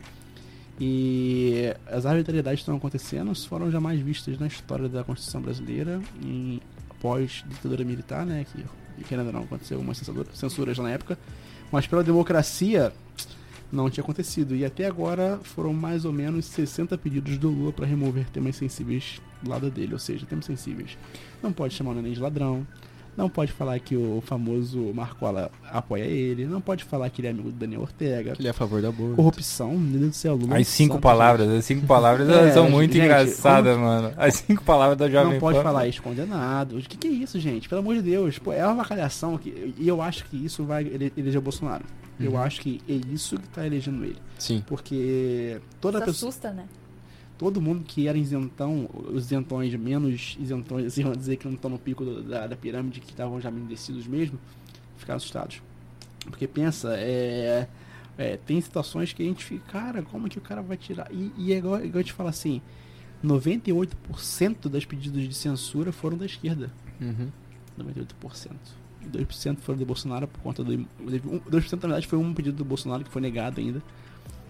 S5: E as arbitrariedades estão acontecendo foram jamais vistas na história da Constituição brasileira, em pós-ditadura militar, né? Que, que ainda não aconteceu uma censura, censura já na época. Mas pela democracia não tinha acontecido. E até agora foram mais ou menos 60 pedidos do Lula para remover temas sensíveis do lado dele, ou seja, temas sensíveis. Não pode chamar o neném de ladrão, não pode falar que o famoso Marcola apoia ele, não pode falar que ele é amigo do Daniel Ortega.
S4: Que ele é a favor da aborto.
S5: Corrupção, meu Deus do céu, Lula.
S3: As cinco palavras, as cinco palavras
S5: É,
S3: são muito
S5: gente,
S3: engraçadas, mano. As cinco palavras da
S5: gente.
S3: Jovem
S5: Não pode
S3: Pan.
S5: falar ex-condenado. O que, que é isso, gente? Pelo amor de Deus. Pô, é uma avacalhação que, e eu acho que isso vai ele- eleger o Bolsonaro. Eu
S4: Uhum.
S5: acho que é isso que tá elegendo ele.
S4: Sim.
S5: Porque toda
S2: Isso
S5: pessoa.
S2: assusta, né?
S5: Todo mundo que era isentão, os isentões menos isentões, assim, vamos dizer que não estão no pico do- da, da pirâmide, que estavam já endurecidos mesmo, ficaram assustados. Porque pensa, é, é, tem situações que a gente fica, cara, como que o cara vai tirar? E, e é igual, igual eu te falo assim, 98% das pedidos de censura foram da esquerda.
S4: Uhum.
S5: 98%. E 2% foram do Bolsonaro por conta do. teve um- 2% na verdade foi um pedido do Bolsonaro que foi negado ainda.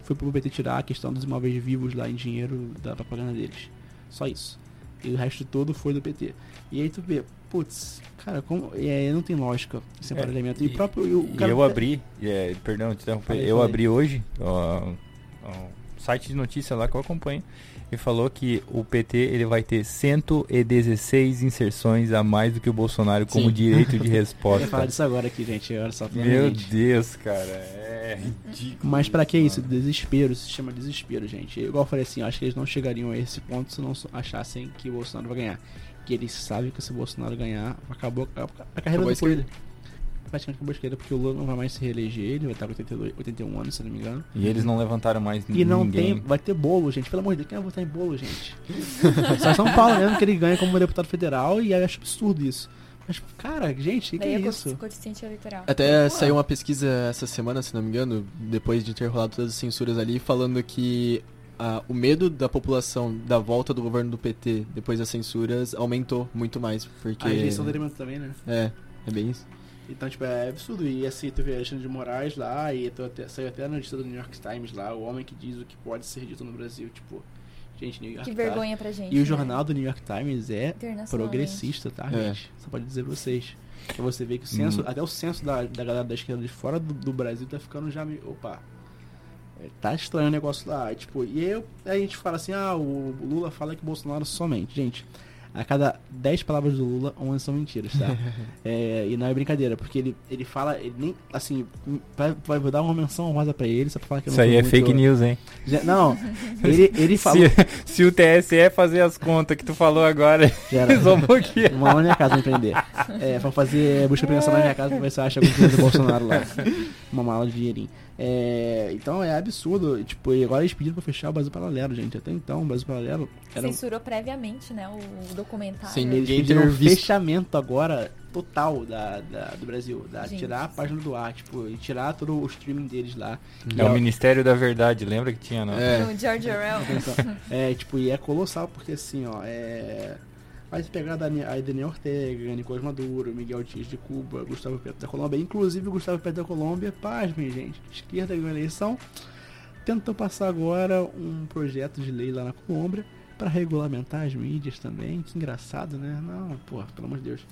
S5: Foi pro PT tirar a questão dos imóveis vivos lá em dinheiro da propaganda deles. Só isso. E o resto todo foi do PT. E aí tu vê, putz, cara, como. É, não tem lógica esse
S3: É.
S5: E,
S3: e-
S5: próprio. e o
S3: E eu abri, é, perdão, te interromper, eu
S5: falei.
S3: abri hoje ó, ó, um site de notícia lá que eu acompanho e falou que o PT ele vai ter 116 inserções a mais do que o Bolsonaro como
S4: Sim.
S3: direito de [LAUGHS]
S5: Eu ia
S3: resposta.
S5: falar disso agora aqui, gente. Olha só,
S3: Meu. Deus, cara, é ridículo.
S5: Mas pra que isso? Desespero, se chama desespero, gente. Igual eu falei assim, eu acho que eles não chegariam a esse ponto se não achassem que o Bolsonaro vai ganhar. Que eles sabem que se o Bolsonaro ganhar, acabou a, carreira
S4: Acabou
S5: do. Coelho. Praticamente acabou a esquerda, porque o Lula não vai mais se reeleger, ele vai estar com 82, 81 anos, se não me engano.
S3: E eles não levantaram mais
S5: E não
S3: ninguém.
S5: tem. Vai ter bolo, gente. Pelo amor de Deus, quem vai votar em bolo, gente? [LAUGHS] Só São Paulo mesmo que ele ganha como deputado federal e eu acho absurdo isso. Mas, cara, gente, o que, é
S2: é
S5: isso?
S2: coeficiente eleitoral.
S4: Até
S5: Pô.
S4: saiu uma pesquisa essa semana, se não me engano, depois de ter rolado todas as censuras ali, falando que ah, o medo da população da volta do governo do PT depois das censuras aumentou muito mais. Porque.
S5: A rejeição do elemento também, né?
S4: É, é bem isso.
S5: Então, tipo, é absurdo. E assim, tu vê Alexandre de Moraes lá, e tu até- saiu até na notícia do New York Times lá, o homem que diz o que pode ser dito no Brasil. Tipo, gente, New York
S2: Que
S5: Times-
S2: vergonha pra gente.
S5: E o
S2: né?
S5: jornal do New York Times é progressista, tá,
S4: É.
S5: gente? Só pode dizer pra vocês. Pra você ver que o censo,
S3: Hum.
S5: até o censo da, da galera da esquerda de fora do, do Brasil tá ficando já meio. Opa. é, Tá estranho o negócio lá. Tipo, e eu, aí a gente fala assim: ah, o Lula fala que o Bolsonaro somente. Gente, a cada 10 palavras do Lula, 11 são mentiras, tá? [LAUGHS] É, e não é brincadeira, porque ele, ele fala, ele nem, assim, vai, dar uma menção honrosa pra ele, só pra falar que eu
S3: Isso
S5: não
S3: aí
S5: sou
S3: é fake news, hein?
S5: Já- Não, ele, ele [LAUGHS] falou.
S3: Se, [LAUGHS] se o TSE fazer as contas que tu falou agora,
S5: era.
S3: eles vão bloquear.
S5: Uma lá na minha casa pra empreender. É, pra fazer busca de prevenção na minha casa pra ver se eu acho alguma coisa do Bolsonaro lá. Uma mala de dinheirinho. É, então é absurdo. Tipo, e agora eles pediram pra fechar o Brasil Paralelo, gente. Até então, o Brasil Paralelo era.
S2: Censurou previamente, né, o, o documentário.
S4: Sim.
S5: Eles
S4: Ninguém
S5: pediram
S4: ter
S5: um
S4: visto.
S5: fechamento agora total da, da- do Brasil. Da,
S2: Gente.
S5: tirar a página do ar, tipo, e tirar todo o streaming deles lá.
S3: É o Ministério da Verdade, lembra que tinha, não?
S4: É.
S2: No George Orwell.
S5: Então, é, tipo, e é colossal porque assim, ó, é. Se pegar a Dani- a Daniel Ortega, Nicolás Maduro, Miguel Dias de Cuba, Gustavo Petro da Colômbia, inclusive Gustavo Petro da Colômbia, pasmem, gente, esquerda ganhou a eleição, tentou passar agora um projeto de lei lá na Colômbia para regulamentar as mídias também, que engraçado, né? Não, porra, pelo amor de Deus.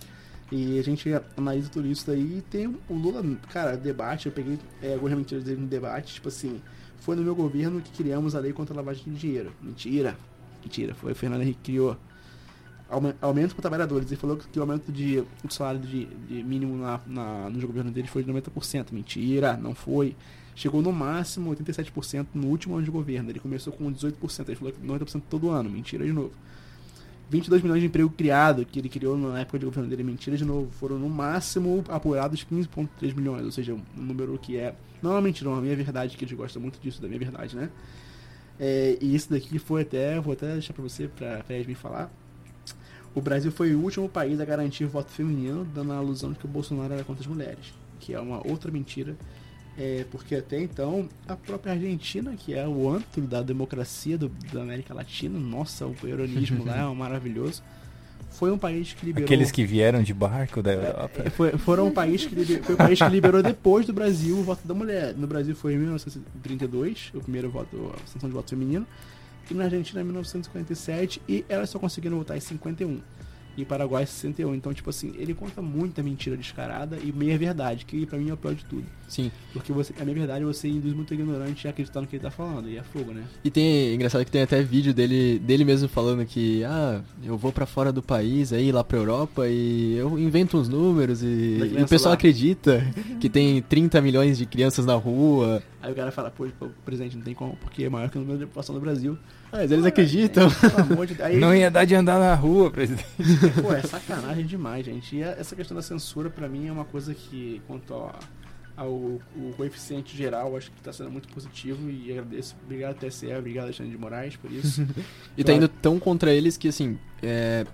S5: E a gente analisa tudo isso daí e tem o Lula, cara, debate, eu peguei é, algumas mentiras dele no debate, tipo assim, foi no meu governo que criamos a lei contra a lavagem de dinheiro. Mentira. Mentira, foi o Fernando Henrique que criou. Aume- Aumento para trabalhadores. Ele falou que o aumento de, salário de, de mínimo na, na, no governo dele foi de 90%. Mentira, não foi. Chegou no máximo 87% no último ano de governo. Ele começou com 18%. Ele falou que 90% todo ano. Mentira de novo. 22 milhões de emprego criado que ele criou na época de governo dele. Mentira de novo. Foram no máximo apurados 15,3 milhões. Ou seja, um número que é. Não é mentira, é uma minha verdade, que eles gostam muito disso, da minha verdade, né? É, e isso daqui foi até. Vou até deixar pra você, pra, pra Yasmin falar. O Brasil foi o último país a garantir voto feminino, dando a alusão de que o Bolsonaro era contra as mulheres. Que é uma outra mentira. É, porque até então, a própria Argentina, que é o antro da democracia do, da América Latina, nossa, o peronismo lá é maravilhoso. foi um país que liberou.
S3: Aqueles que vieram de barco da Europa.
S5: É, foi, foram um país que liber, foi um país que liberou depois do Brasil o voto da mulher. No Brasil foi em 1932, o primeiro voto, a sanção de voto feminino. E na Argentina em 1947 e elas só conseguiram votar em 51 e Paraguai 61. Então, tipo assim, ele conta muita mentira descarada e meia verdade, que pra mim é o pior de tudo.
S4: Sim.
S5: Porque você, a meia verdade você induz muito ignorante a acreditar no que ele tá falando, e é fogo, né?
S4: E tem, engraçado que tem até vídeo dele, dele mesmo falando que, ah, eu vou para fora do país, aí lá pra Europa e eu invento uns números e, e o pessoal lá. acredita [LAUGHS] que tem 30 milhões de crianças na rua.
S5: Aí o cara fala, pô, presidente, não tem como, porque é maior que o número de população do Brasil.
S4: Mas eles acreditam.
S3: É, de... Aí, não ia dar de andar na rua, presidente. [LAUGHS]
S5: Pô, é sacanagem demais, gente. E essa questão da censura, para mim, é uma coisa que, quanto ao, ao o coeficiente geral, acho que está sendo muito positivo e agradeço. Obrigado, TSE, obrigado, Alexandre de Moraes, por isso. [LAUGHS]
S4: e tá indo tão contra eles que, assim, é,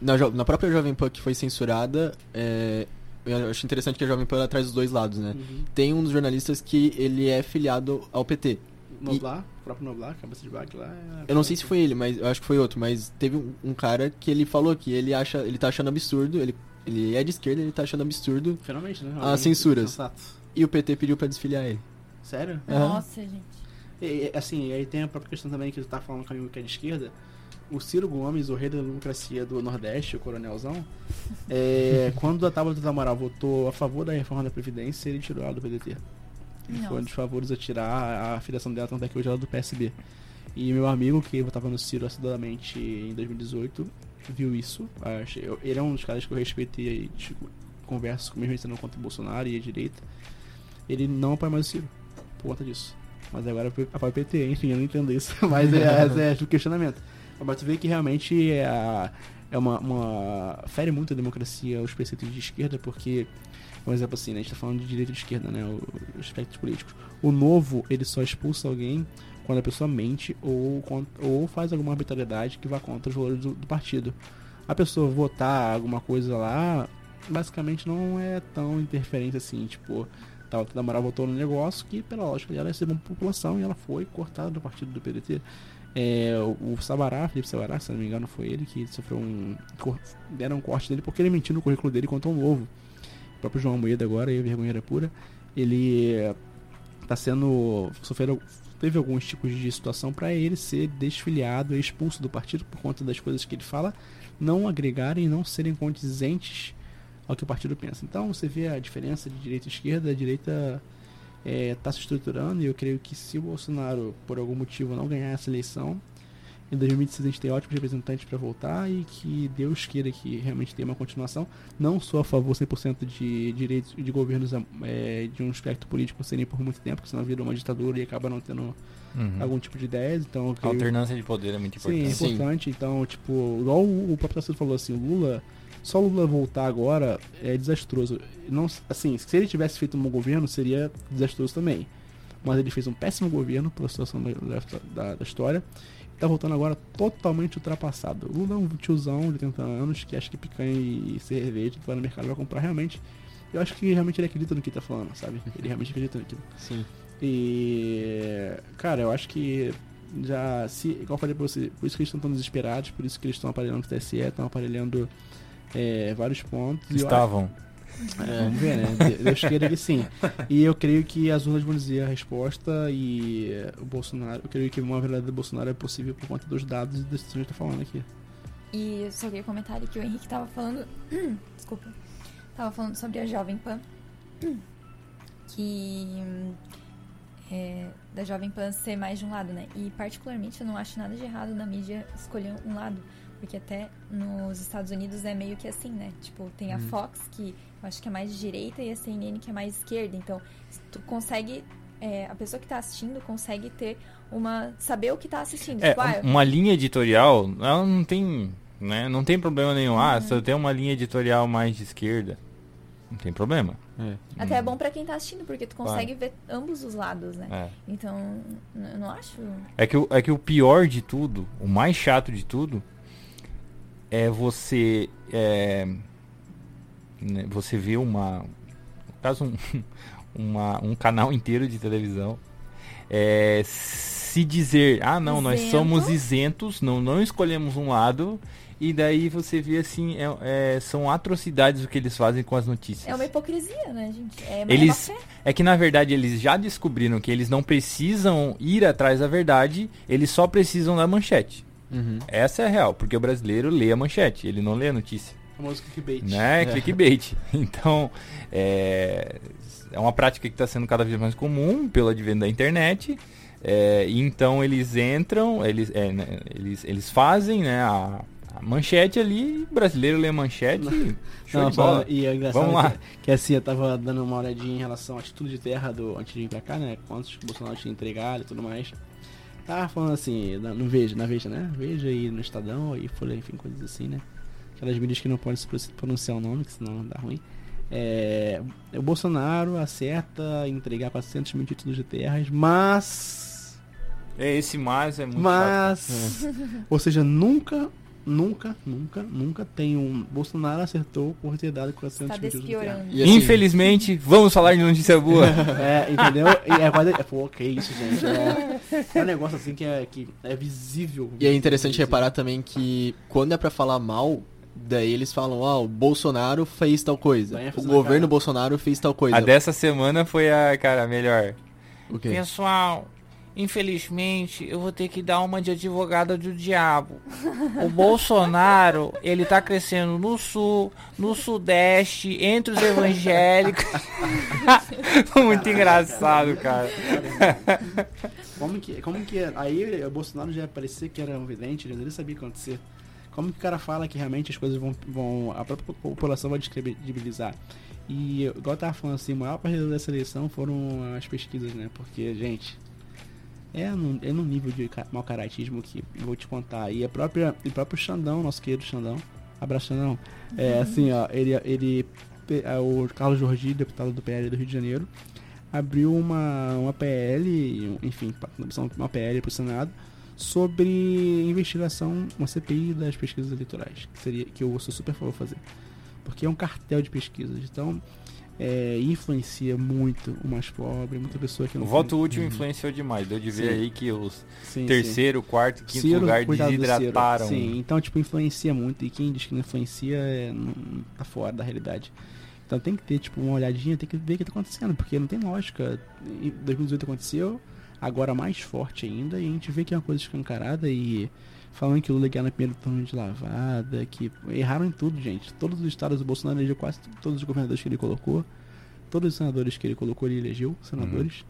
S4: na, na própria Jovem Pan que foi censurada, é, eu acho interessante que a Jovem Pan ela traz os dois lados, né? Uhum. Tem um dos jornalistas que ele é filiado ao PT.
S5: Noblar, e... o próprio Noblar, cabeça de baque lá. É...
S4: Eu não sei se foi ele, mas eu acho que foi outro. Mas teve um, um, cara que ele falou que ele acha, ele tá achando absurdo, ele, ele é de esquerda, ele tá achando absurdo
S5: Finalmente, né?
S4: as censuras. Sensato. E o PT pediu para desfiliar ele.
S5: Sério?
S2: Nossa, uhum. gente.
S5: E, assim, aí tem a própria questão também que você tá falando comigo que é de esquerda. O Ciro Gomes, o rei da democracia do Nordeste, o coronelzão, é, [LAUGHS] quando a Tábua do Amaral votou a favor da reforma da Previdência, ele tirou ela do PDT. Nossa. Foi um dos favores a tirar a filiação dela, tanto é que hoje ela é do PSB. E meu amigo, que votava no Ciro assiduadamente em 2018, viu isso. Ele é um dos caras que eu respeito e tipo, converso com mesmo sendo contra o Bolsonaro e a direita. Ele não apoia mais o Ciro, por conta disso. Mas agora apoia o PT, enfim, eu não entendo isso. [LAUGHS] Mas é, [LAUGHS] esse é o questionamento. Mas tu vê que realmente é, é uma, uma. fere muito a democracia os preceitos de esquerda, porque um exemplo assim, né? A gente tá falando de direita e de esquerda, né? Os aspectos políticos. O novo, ele só expulsa alguém quando a pessoa mente ou, ou faz alguma arbitrariedade que vá contra os valores do, do partido. A pessoa votar alguma coisa lá, basicamente não é tão interferente assim, tipo, tal, da moral votou no negócio que, pela lógica dela, ia ser uma população e ela foi cortada do partido do PDT. É, o Sabará, Felipe Sabará, se não me engano, foi ele que sofreu um. deram um corte dele porque ele mentiu no currículo dele contra um novo o próprio João Moeda agora, e a vergonha pura, ele está sendo sofrendo teve alguns tipos de situação para ele ser desfiliado e expulso do partido por conta das coisas que ele fala não agregarem e não serem condizentes ao que o partido pensa. Então você vê a diferença de direita e esquerda, a direita está é, tá se estruturando e eu creio que se o Bolsonaro por algum motivo não ganhar essa eleição, em 2016 a gente tem ótimos representantes para voltar e que Deus queira que realmente tenha uma continuação. Não sou a favor 100% de direitos de governos é, de um espectro político serem por muito tempo, porque senão vira uma ditadura e acaba não tendo uhum. algum tipo de ideias. Então,
S3: creio... A alternância de poder é muito importante.
S5: Sim, é importante. Sim. Então, tipo, igual o próprio Tarcísio falou assim, o Lula só Lula voltar agora é desastroso. Não, assim, se ele tivesse feito um bom governo, seria desastroso também. Mas ele fez um péssimo governo pela situação da, da, da história tá voltando agora totalmente ultrapassado. O Lula é um tiozão de 80 anos que acha que picanha e cerveja vai no mercado vai comprar realmente. Eu acho que realmente ele acredita no que tá falando, sabe? Ele realmente acredita naquilo.
S4: Sim.
S5: E. Cara, eu acho que já. Se, igual eu falei pra você, por isso que eles estão tão desesperados, por isso que eles estão aparelhando o TSE, estão aparelhando é, vários pontos.
S3: Estavam.
S5: É, vamos ver, né? Deus queira que sim. E eu creio que as urnas vão dizer a resposta e o Bolsonaro, eu creio que uma verdade do Bolsonaro é possível por conta dos dados e das decisões que a gente tá falando aqui.
S2: E só queria comentar que o Henrique tava falando. [CLEARS THROAT] Desculpa. Tava falando sobre a Jovem Pan. [CLEARS THROAT] Que. É, da Jovem Pan ser mais de um lado, né? E particularmente eu não acho nada de errado na mídia escolher um lado. Porque até nos Estados Unidos é meio que assim, né? Tipo, tem a hum. Fox, que eu acho que é mais de direita, e a CNN, que é mais esquerda. Então, tu consegue. É, a pessoa que está assistindo consegue ter uma. saber o que está assistindo.
S3: É,
S2: tipo, ah,
S3: uma linha editorial, ela não tem. Né? Não tem problema nenhum. Ah, uhum. Ah, se eu tenho uma linha editorial mais de esquerda. Não tem problema.
S2: É. Até hum. é bom para quem tá assistindo, porque tu consegue claro. ver ambos os lados, né? É. Então, eu não acho.
S3: É que, o, é que o pior de tudo, o mais chato de tudo, é você é, né, você vê uma no caso um, [LAUGHS] uma, um canal inteiro de televisão é, se dizer, ah não, nós
S2: Isento.
S3: somos isentos, não, não escolhemos um lado, e daí você vê assim, é- é, são atrocidades o que eles fazem com as notícias.
S2: É uma hipocrisia, né, gente? É uma
S3: Eles-. É que na verdade eles já descobriram que eles não precisam ir atrás da verdade, eles só precisam da manchete.
S4: Uhum.
S3: Essa é a real, porque o brasileiro lê a manchete, ele não lê a notícia.
S5: Famoso clickbait.
S3: Né? Clickbait. [LAUGHS] Então, é, é uma prática que está sendo cada vez mais comum pelo advento da internet. É, então eles entram, eles, é, né, eles, eles fazem né, a, a manchete ali, o brasileiro lê a manchete. [LAUGHS] show
S5: Não,
S3: de bola.
S5: e é engraçado
S3: Vamos lá.
S5: Que, que assim, eu tava dando uma olhadinha em relação à atitude de terra do antes de vir pra cá, né? Quantos que o Bolsonaro tinha entregado e tudo mais. Tava falando assim, no Veja, na Veja, né? Veja e no Estadão e Folha, enfim, coisas assim, né? Aquelas mídias que não podem se pro- pronunciar o nome, que senão dá ruim. É, o Bolsonaro acerta entregar 400 mil títulos de terras, mas
S3: É, esse mas é muito chato.
S5: mas. Ou seja, nunca, nunca, nunca, nunca tem um. Bolsonaro acertou por ter dado 400
S2: Tá
S5: mil títulos de terra.
S2: despiorando.
S4: E assim-
S3: Infelizmente, vamos falar de notícia boa. [LAUGHS]
S5: É, entendeu? E é quase. Pô, que isso, gente. É, é um negócio assim que é, que é visível.
S4: E é interessante
S5: visível.
S4: reparar também que quando é pra falar mal, daí eles falam, ó, o Bolsonaro fez tal coisa. O governo
S5: cara.
S4: Bolsonaro fez tal coisa.
S3: A dessa semana foi a, cara, melhor.
S4: O quê?
S6: Pessoal, infelizmente eu vou ter que dar uma de advogada do diabo. O Bolsonaro, ele tá crescendo no sul, no sudeste, entre os evangélicos. [LAUGHS]
S3: muito engraçado, cara.
S5: Como que, como que. Aí o Bolsonaro já parecia que era um vidente, ele nem sabia o que acontecer. Como que o cara fala que realmente as coisas vão. vão a própria população vai descredibilizar? E, igual eu tava falando assim, o maior partido dessa eleição foram as pesquisas, né? Porque, gente. É num, é num nível de mau caratismo que eu vou te contar. E a própria, o próprio Xandão, nosso querido Xandão, abraço Xandão, é assim, ó, ele, ele é, o Carlos Jordi, deputado do PL do Rio de Janeiro, abriu uma, uma PL, enfim, uma PL para o Senado sobre investigação, uma CPI das pesquisas eleitorais, que seria que eu sou super favor de fazer, porque é um cartel de pesquisas, então é, influencia muito o mais pobre, muita pessoa que
S3: O
S5: não
S3: voto
S5: tem-
S3: útil influenciou demais. Deu de ver
S5: Sim.
S3: aí que os
S5: Sim, sim.
S3: terceiro, quarto, quinto
S5: Ciro,
S3: lugar desidrataram.
S5: Sim, então, tipo, influencia muito. E quem diz que não influencia é, não, tá fora da realidade. Então tem que ter, tipo, uma olhadinha, tem que ver o que tá acontecendo, porque não tem lógica. Em 2018 aconteceu, agora mais forte ainda, e a gente vê que é uma coisa escancarada e falando que o Lula ganhou no primeiro turno de lavada, que erraram em tudo, gente. Todos os estados do Bolsonaro elegeu quase todos os governadores que ele colocou, todos os senadores que ele colocou, ele elegeu, senadores.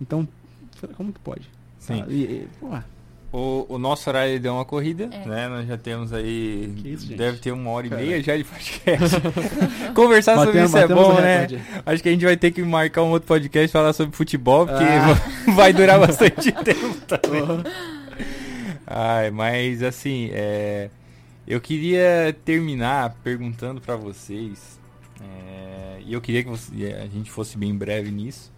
S5: Então, como que pode?
S3: Sim.
S5: Ah, e, e, porra,
S3: O, o nosso horário deu uma corrida,
S2: É.
S3: né? Nós já temos aí.
S5: Que isso,
S3: deve ter uma hora e
S5: Cara.
S3: meia já de podcast. [LAUGHS] Conversar sobre
S5: Batemos-
S3: isso é bom, né? Acho que a gente vai ter que marcar um outro podcast e falar sobre futebol, porque
S5: Ah. [LAUGHS]
S3: vai durar bastante [LAUGHS] tempo também. Ai, mas assim, é, eu queria terminar perguntando pra vocês, é, e eu queria que você- a gente fosse bem breve nisso,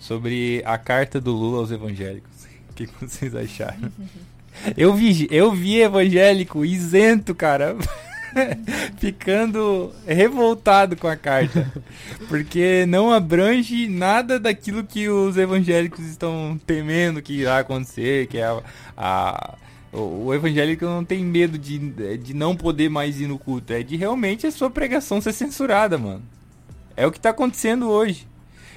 S3: sobre a carta do Lula aos evangélicos. Que, vocês acharam? [LAUGHS] Eu vi, eu vi evangélico isento, cara, [LAUGHS] ficando revoltado com a carta, porque não abrange nada daquilo que os evangélicos estão temendo que irá acontecer, que é a, a- o, o evangélico não tem medo de, de não poder mais ir no culto, é de realmente a sua pregação ser censurada, mano. É o que tá acontecendo hoje.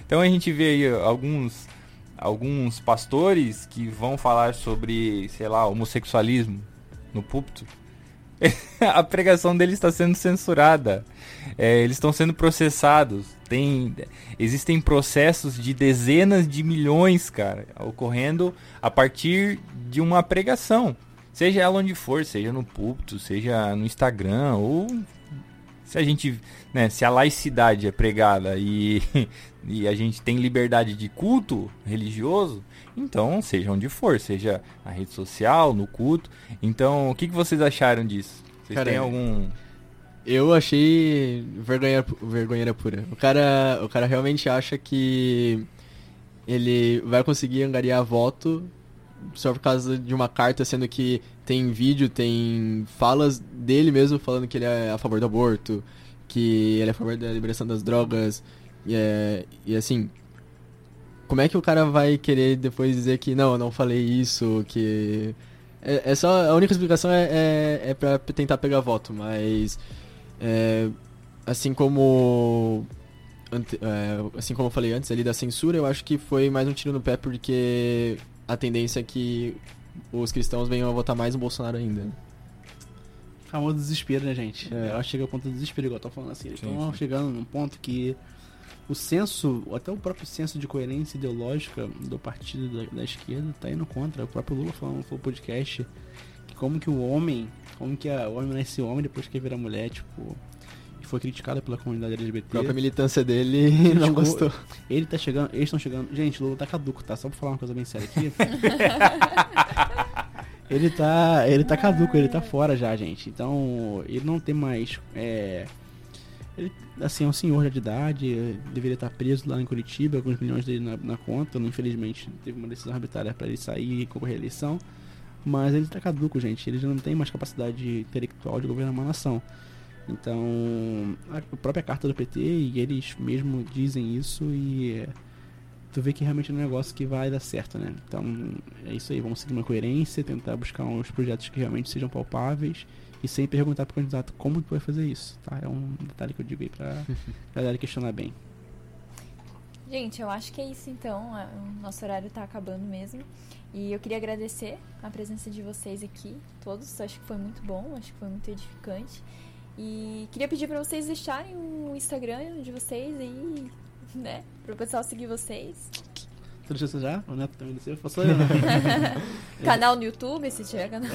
S3: Então a gente vê aí alguns alguns pastores que vão falar sobre, sei lá, homossexualismo no púlpito. [LAUGHS] a pregação deles está sendo censurada. É, eles estão sendo processados. Tem, existem processos de dezenas de milhões, cara, ocorrendo a partir de uma pregação. Seja ela onde for, seja no púlpito, seja no Instagram, ou se a gente, né, se a laicidade é pregada e, [LAUGHS] e a gente tem liberdade de culto religioso, então seja onde for, seja na rede social, no culto. Então, o que, que vocês acharam disso? Vocês
S4: Cara,
S3: têm algum.
S4: Eu achei vergonha, vergonheira pura. O cara, o cara realmente acha que ele vai conseguir angariar voto só por causa de uma carta, sendo que tem vídeo, tem falas dele mesmo falando que ele é a favor do aborto, que ele é a favor da liberação das drogas, e, é, e assim, como é que o cara vai querer depois dizer que não, eu não falei isso, que. É, é só. A única explicação é, é, é pra tentar pegar voto, mas. é, assim como. ante- é, assim como eu falei antes ali da censura, eu acho que foi mais um tiro no pé porque a tendência é que os cristãos venham a votar mais no Bolsonaro ainda. né?
S5: famoso desespero, né, gente?
S4: É.
S5: Ela chega ao ponto do desespero, igual eu tô falando assim. Eles estão chegando num ponto que o senso, até o próprio senso de coerência ideológica do partido da, da esquerda tá indo contra. O próprio Lula falou no podcast que como que o homem, como que a, o homem nasce homem depois que vira mulher, tipo, e foi criticado pela comunidade
S4: A
S5: LGBT.
S4: própria militância dele [LAUGHS] não
S5: Criticou-
S4: gostou.
S5: Ele tá chegando, eles estão chegando. Gente, o Lula tá caduco, tá? Só pra falar uma coisa bem séria aqui. [LAUGHS] ele tá. Ele tá caduco, ele tá fora já, gente. Então, ele não tem mais. É, ele, assim, é um senhor já de idade, eh, deveria estar preso lá em Curitiba, com os milhões dele na, na conta. Infelizmente, teve uma decisão arbitrária pra ele sair e concorrer à eleição. Mas ele tá caduco, gente. Ele já não tem mais capacidade intelectual de governar uma nação. Então, a própria carta do PT, e eles mesmo dizem isso, e é, tu vê que realmente é um negócio que vai dar certo, né? Então, é isso aí, vamos seguir uma coerência, tentar buscar uns projetos que realmente sejam palpáveis, e sem perguntar pro candidato como que vai fazer isso, tá? É um detalhe que eu digo aí pra [LAUGHS] galera questionar bem.
S2: Gente, eu acho que é isso então. a- O nosso horário tá acabando mesmo. E eu queria agradecer a presença de vocês aqui, todos. Acho que foi muito bom, acho que foi muito edificante. E queria pedir pra vocês deixarem o Instagram de vocês aí, né? Pro pessoal seguir vocês.
S5: Isso já? O Neto também desceu? Sou eu, né?
S2: Canal no YouTube, se tiver canal.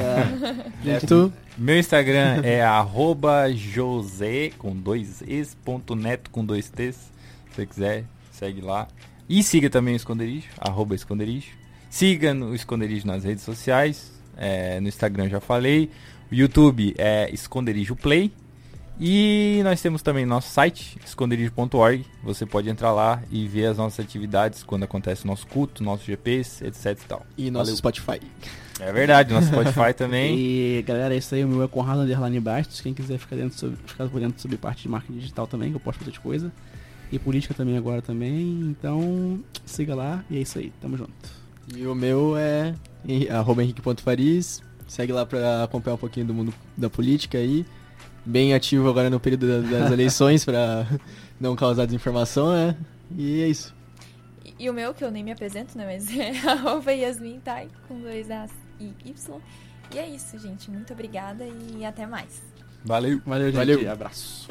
S5: É,
S4: Tu,
S3: Meu Instagram é [LAUGHS] arroba josé com dois es, ponto neto com dois t's. Se você quiser, segue lá. E siga também o Esconderijo, arroba Esconderijo. Siga no Esconderijo nas redes sociais. é, no Instagram já falei. O YouTube é Esconderijo Play. E nós temos também nosso site, esconderijo.org. Você pode entrar lá e ver as nossas atividades quando acontece o nosso culto, nossos GPs, etc e tal.
S4: e nosso
S3: Valeu.
S4: Spotify.
S3: É verdade, nosso Spotify [LAUGHS] também.
S5: E galera, é isso aí, o meu é Conrado Underline Bastos. Quem quiser ficar, dentro sobre, ficar por dentro sobre parte de marketing digital também, que eu posto bastante coisa. E política também agora também. Então, siga lá e é isso aí, tamo junto.
S4: E o meu é arroba henrique.faris. Segue lá pra acompanhar um pouquinho do mundo da política aí. Bem ativo agora no período da- das eleições pra não causar desinformação, né? E é isso.
S2: E, e o meu, que eu nem me apresento, né? Mas é [LAUGHS] arroba Yasmin Tai, com dois As e Y. E é isso, gente. Muito obrigada e até mais.
S3: Valeu.
S5: Valeu, gente.
S4: Valeu.
S5: Abraço.